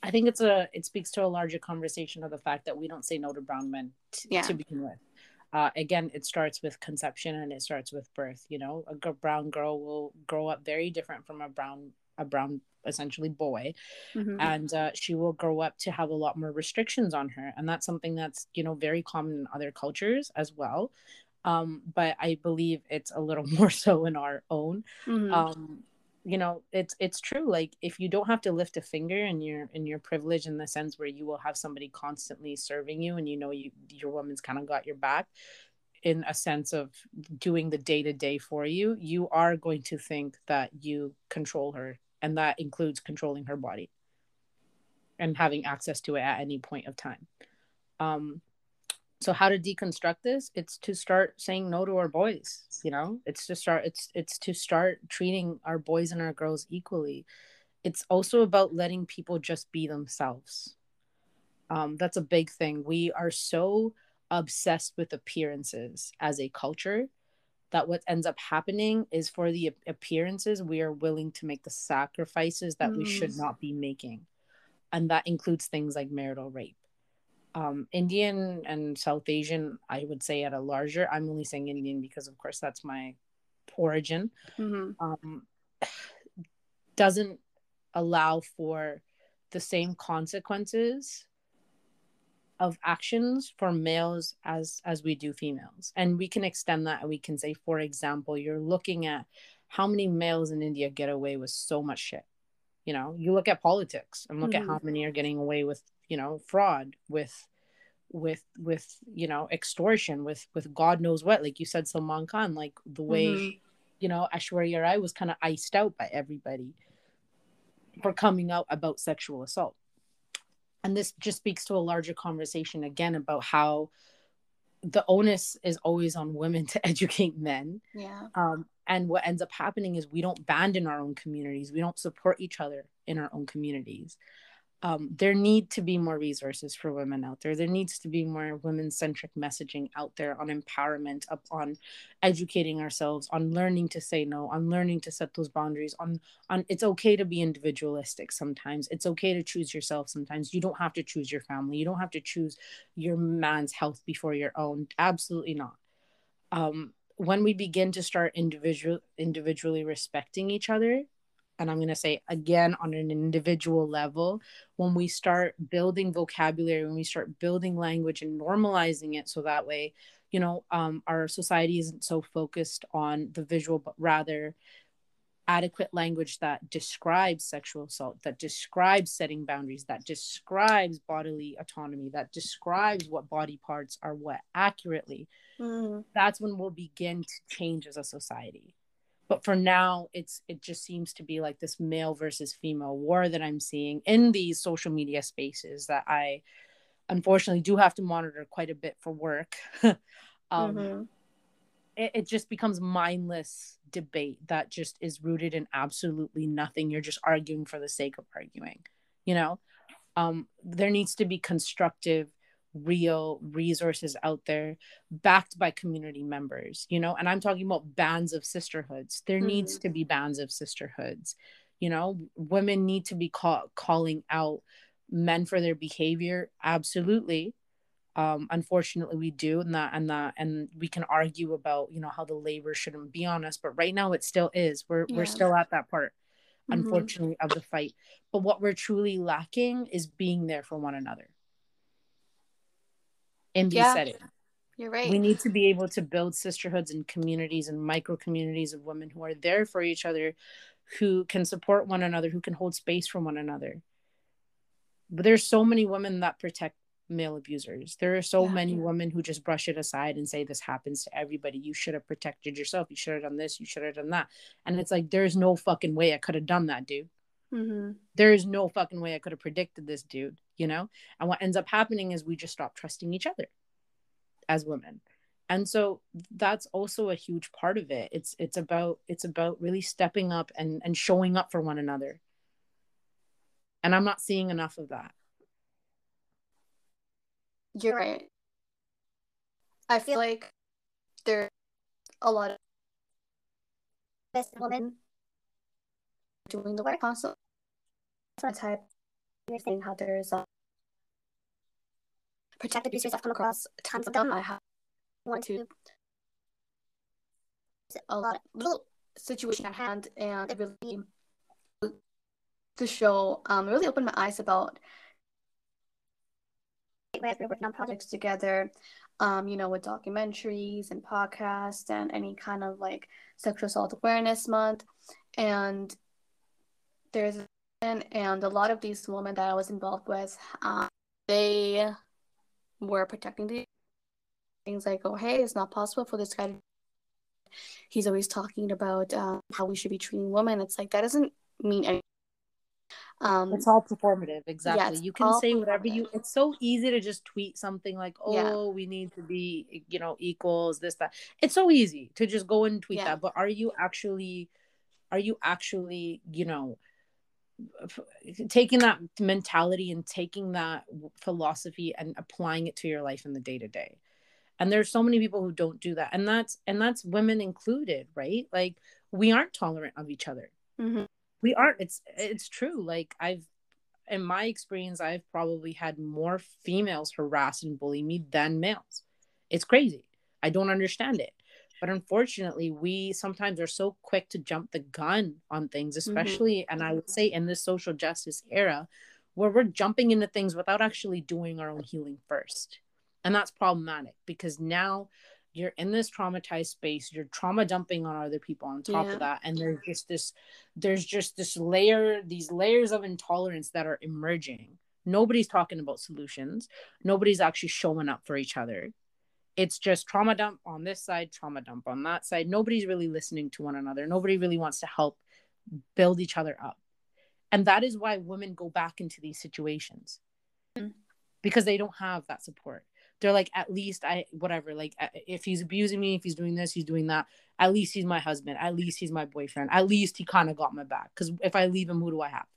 I think it's a it speaks to a larger conversation of the fact that we don't say no to brown men t- yeah. to begin with. Uh, again, it starts with conception and it starts with birth. You know, a g- brown girl will grow up very different from a brown a brown essentially boy, mm-hmm. and uh, she will grow up to have a lot more restrictions on her, and that's something that's you know very common in other cultures as well. Um, but I believe it's a little more so in our own. Mm-hmm. Um, you know it's it's true like if you don't have to lift a finger and you're in your privilege in the sense where you will have somebody constantly serving you and you know you your woman's kind of got your back in a sense of doing the day to day for you you are going to think that you control her and that includes controlling her body and having access to it at any point of time. Um so how to deconstruct this? It's to start saying no to our boys you know? It's to start it's it's to start treating our boys and our girls equally. It's also about letting people just be themselves. Um, that's a big thing. We are so obsessed with appearances as a culture that what ends up happening is for the appearances we are willing to make the sacrifices that mm. we should mm. not be making. And that includes things like marital rape um, Indian and South Asian, I would say at a larger. I'm only saying Indian because, of course, that's my origin. Mm-hmm. Um, doesn't allow for the same consequences of actions for males as as we do females and we can extend that and we can say for example you're looking at how many males in india get away with so much shit you know you look at politics and look mm-hmm. at how many are getting away with you know fraud with with with you know extortion with with god knows what. Like you said salman khan like the way mm-hmm. you know aishwarya rai was kind of iced out by everybody for coming out about sexual assault. And this just speaks to a larger conversation again about how the onus is always on women to educate men. Yeah. Um and what ends up happening is we don't band in our own communities. We don't support each other in our own communities um, there need to be more resources for women out there. There needs to be more women centric messaging out there on empowerment, up on educating ourselves, on learning to say no, on learning to set those boundaries. On on it's okay to be individualistic sometimes. It's okay to choose yourself sometimes. You don't have to choose your family. You don't have to choose your man's health before your own. Absolutely not. Um, when we begin to start individual individually respecting each other and I'm going to say again on an individual level, when we start building vocabulary, when we start building language and normalizing it, so that way, you know, um, our society isn't so focused on the visual, but rather adequate language that describes sexual assault, that describes setting boundaries, that describes bodily autonomy, that describes what body parts are what accurately. Mm. That's when we'll begin to change as a society but for now it's it just seems to be like this male versus female war that i'm seeing in these social media spaces that i unfortunately do have to monitor quite a bit for work. Um, mm-hmm. it, it just becomes mindless debate that just is rooted in absolutely nothing. You're just arguing for the sake of arguing you know? Um, there needs to be constructive real resources out there backed by community members you know? And i'm talking about bands of sisterhoods. There mm-hmm. needs to be bands of sisterhoods you know? Women need to be call- calling out men for their behavior. Absolutely. Um unfortunately we do and that and that and we can argue about you know how the labor shouldn't be on us but right now it still is. We're yeah. we're still at that part mm-hmm. unfortunately of the fight. But what we're truly lacking is being there for one another in these yeah, settings. You're right. We need to be able to build sisterhoods and communities and micro communities of women who are there for each other, who can support one another, who can hold space for one another. But there's so many women that protect male abusers. There are so yeah. many women who just brush it aside and say this happens to everybody. You should have protected yourself. You should have done this. You should have done that. And it's like there's no fucking way I could have done that, dude. Mm-hmm. There is no fucking way I could have predicted this, dude. You know. And what ends up happening is we just stop trusting each other as women. And so that's also a huge part of it. It's it's about it's about really stepping up and and showing up for one another. And I'm not seeing enough of that. You're right. I feel like there's a lot of best women doing the work also type saying how there's a protected abusers I've come across tons of them. I have wanted to a lot of little situation at hand and it really to show um really opened my eyes about we're working on projects together um you know with documentaries and podcasts and any kind of like sexual assault awareness month and there's and a lot of these women that I was involved with, um, they were protecting the things like, oh, hey, it's not possible for this guy. To... He's always talking about um, how we should be treating women. It's like that doesn't mean anything. Um, it's all performative, exactly. Yeah, you can say whatever you. It's so easy to just tweet something like, "Oh, yeah. we need to be, you know, equals this that." It's so easy to just go and tweet yeah. that, but are you actually, are you actually, you know, taking that mentality and taking that philosophy and applying it to your life in the day to day and there's so many people who don't do that. And that's and that's women included right? Like we aren't tolerant of each other. Mm-hmm. we aren't. It's it's true. Like i've in my experience i've probably had more females harass and bully me than males. It's crazy. I don't understand it but unfortunately, we sometimes are so quick to jump the gun on things, mm-hmm. especially, mm-hmm. and I would say in this social justice era, where we're jumping into things without actually doing our own healing first. And that's problematic because now you're in this traumatized space you're trauma dumping on other people on top yeah. of that and there's just this there's just this layer these layers of intolerance that are emerging nobody's talking about solutions nobody's actually showing up for each other it's just trauma dump on this side, trauma dump on that side. Nobody's really listening to one another. Nobody really wants to help build each other up. And that is why women go back into these situations mm-hmm. because they don't have that support. They're like, at least I, whatever, like if he's abusing me, if he's doing this, he's doing that, at least he's my husband. At least he's my boyfriend. At least he kind of got my back. Because if I leave him, who do I have?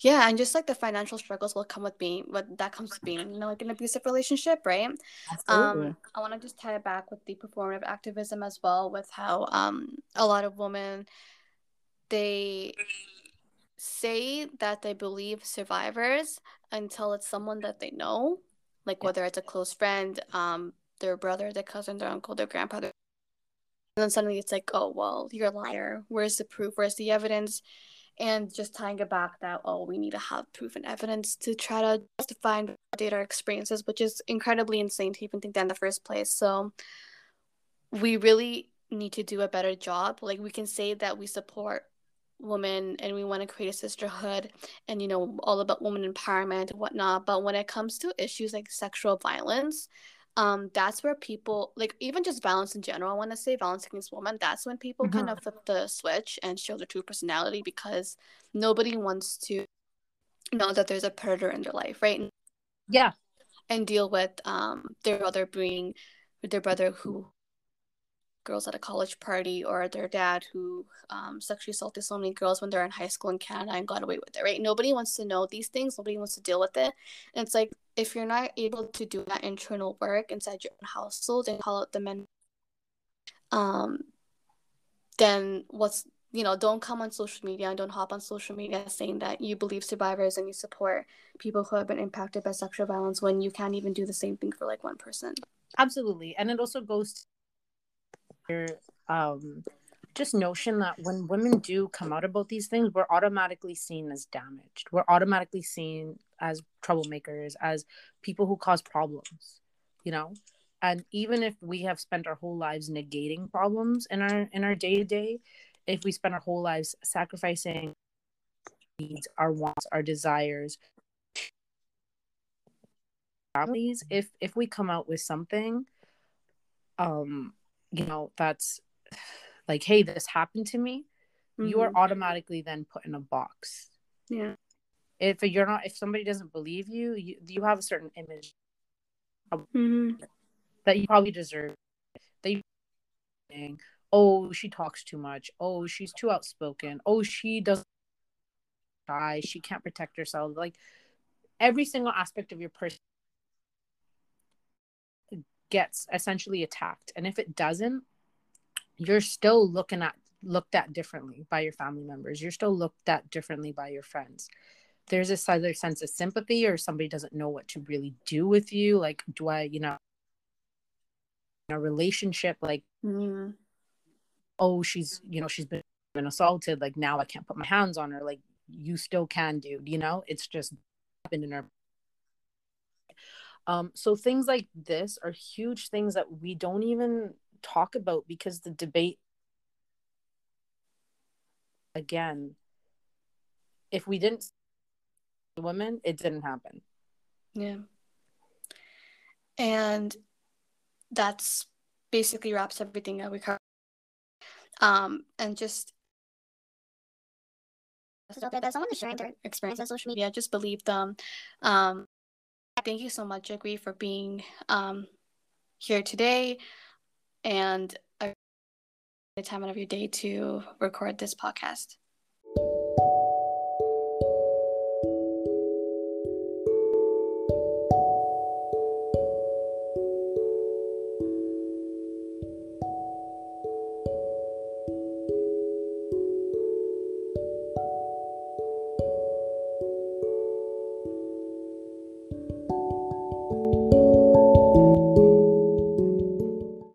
Yeah, and just like the financial struggles will come with being what that comes with being, you know, like an abusive relationship, right? Absolutely. Um, I want to just tie it back with the performative activism as well, with how um a lot of women they say that they believe survivors until it's someone that they know, like Yeah. whether it's a close friend, um, their brother, their cousin, their uncle, their grandfather. And then suddenly it's like, oh well, you're a liar. Where's the proof? Where's the evidence? And just tying it back that oh we need to have proof and evidence to try to justify and validate our experiences which is incredibly insane to even think that in the first place. So we really need to do a better job. Like we can say that we support women and we want to create a sisterhood and you know all about women empowerment and whatnot. But when it comes to issues like sexual violence um that's where people like even just violence in general i want to say violence against women that's when people kind Mhm. of flip the switch and show their true personality because nobody wants to know that there's a predator in their life right Yeah. and deal with um their brother being their brother who girls at a college party or their dad who um, sexually assaulted so many girls when they're in high school in Canada and got away with it, right? Nobody wants to know these things. Nobody wants to deal with it. And it's like if you're not able to do that internal work inside your own household and call out the men, um, then what's you know, don't come on social media and don't hop on social media saying that you believe survivors and you support people who have been impacted by sexual violence when you can't even do the same thing for like one person. Absolutely. And it also goes to um just notion that when women do come out about these things, we're automatically seen as damaged. We're automatically seen as troublemakers, as people who cause problems, you know? And even if we have spent our whole lives negating problems in our in our day to day, if we spend our whole lives sacrificing needs, our wants, our desires, families, if if we come out with something, um, you know, that's like, hey, this happened to me, you are Mhm. automatically then put in a box. yeah. If you're not, if somebody doesn't believe you, you you have a certain image Mm-hmm. that you probably deserve. That you, oh, she talks too much. Oh, she's too outspoken. Oh, she doesn't die. She can't protect herself. Like every single aspect of your person gets essentially attacked, and if it doesn't, you're still looking at looked at differently by your family members. You're still looked at differently by your friends. There's this either sense of sympathy or somebody doesn't know what to really do with you. Like, do I, you know, in a relationship, like, Mm-hmm. oh, she's, you know, she's been, been assaulted. Like now I can't put my hands on her. Like you still can, dude. You know, it's just happened in her. Um, so things like this are huge things that we don't even talk about because the debate again if we didn't women it didn't happen Yeah. And that's basically wraps everything that we covered. Um, and just so that someone is sharing their experience on social media, just believe them. Um, thank you so much, Jagreet, for being um here today and the time out of your day to record this podcast.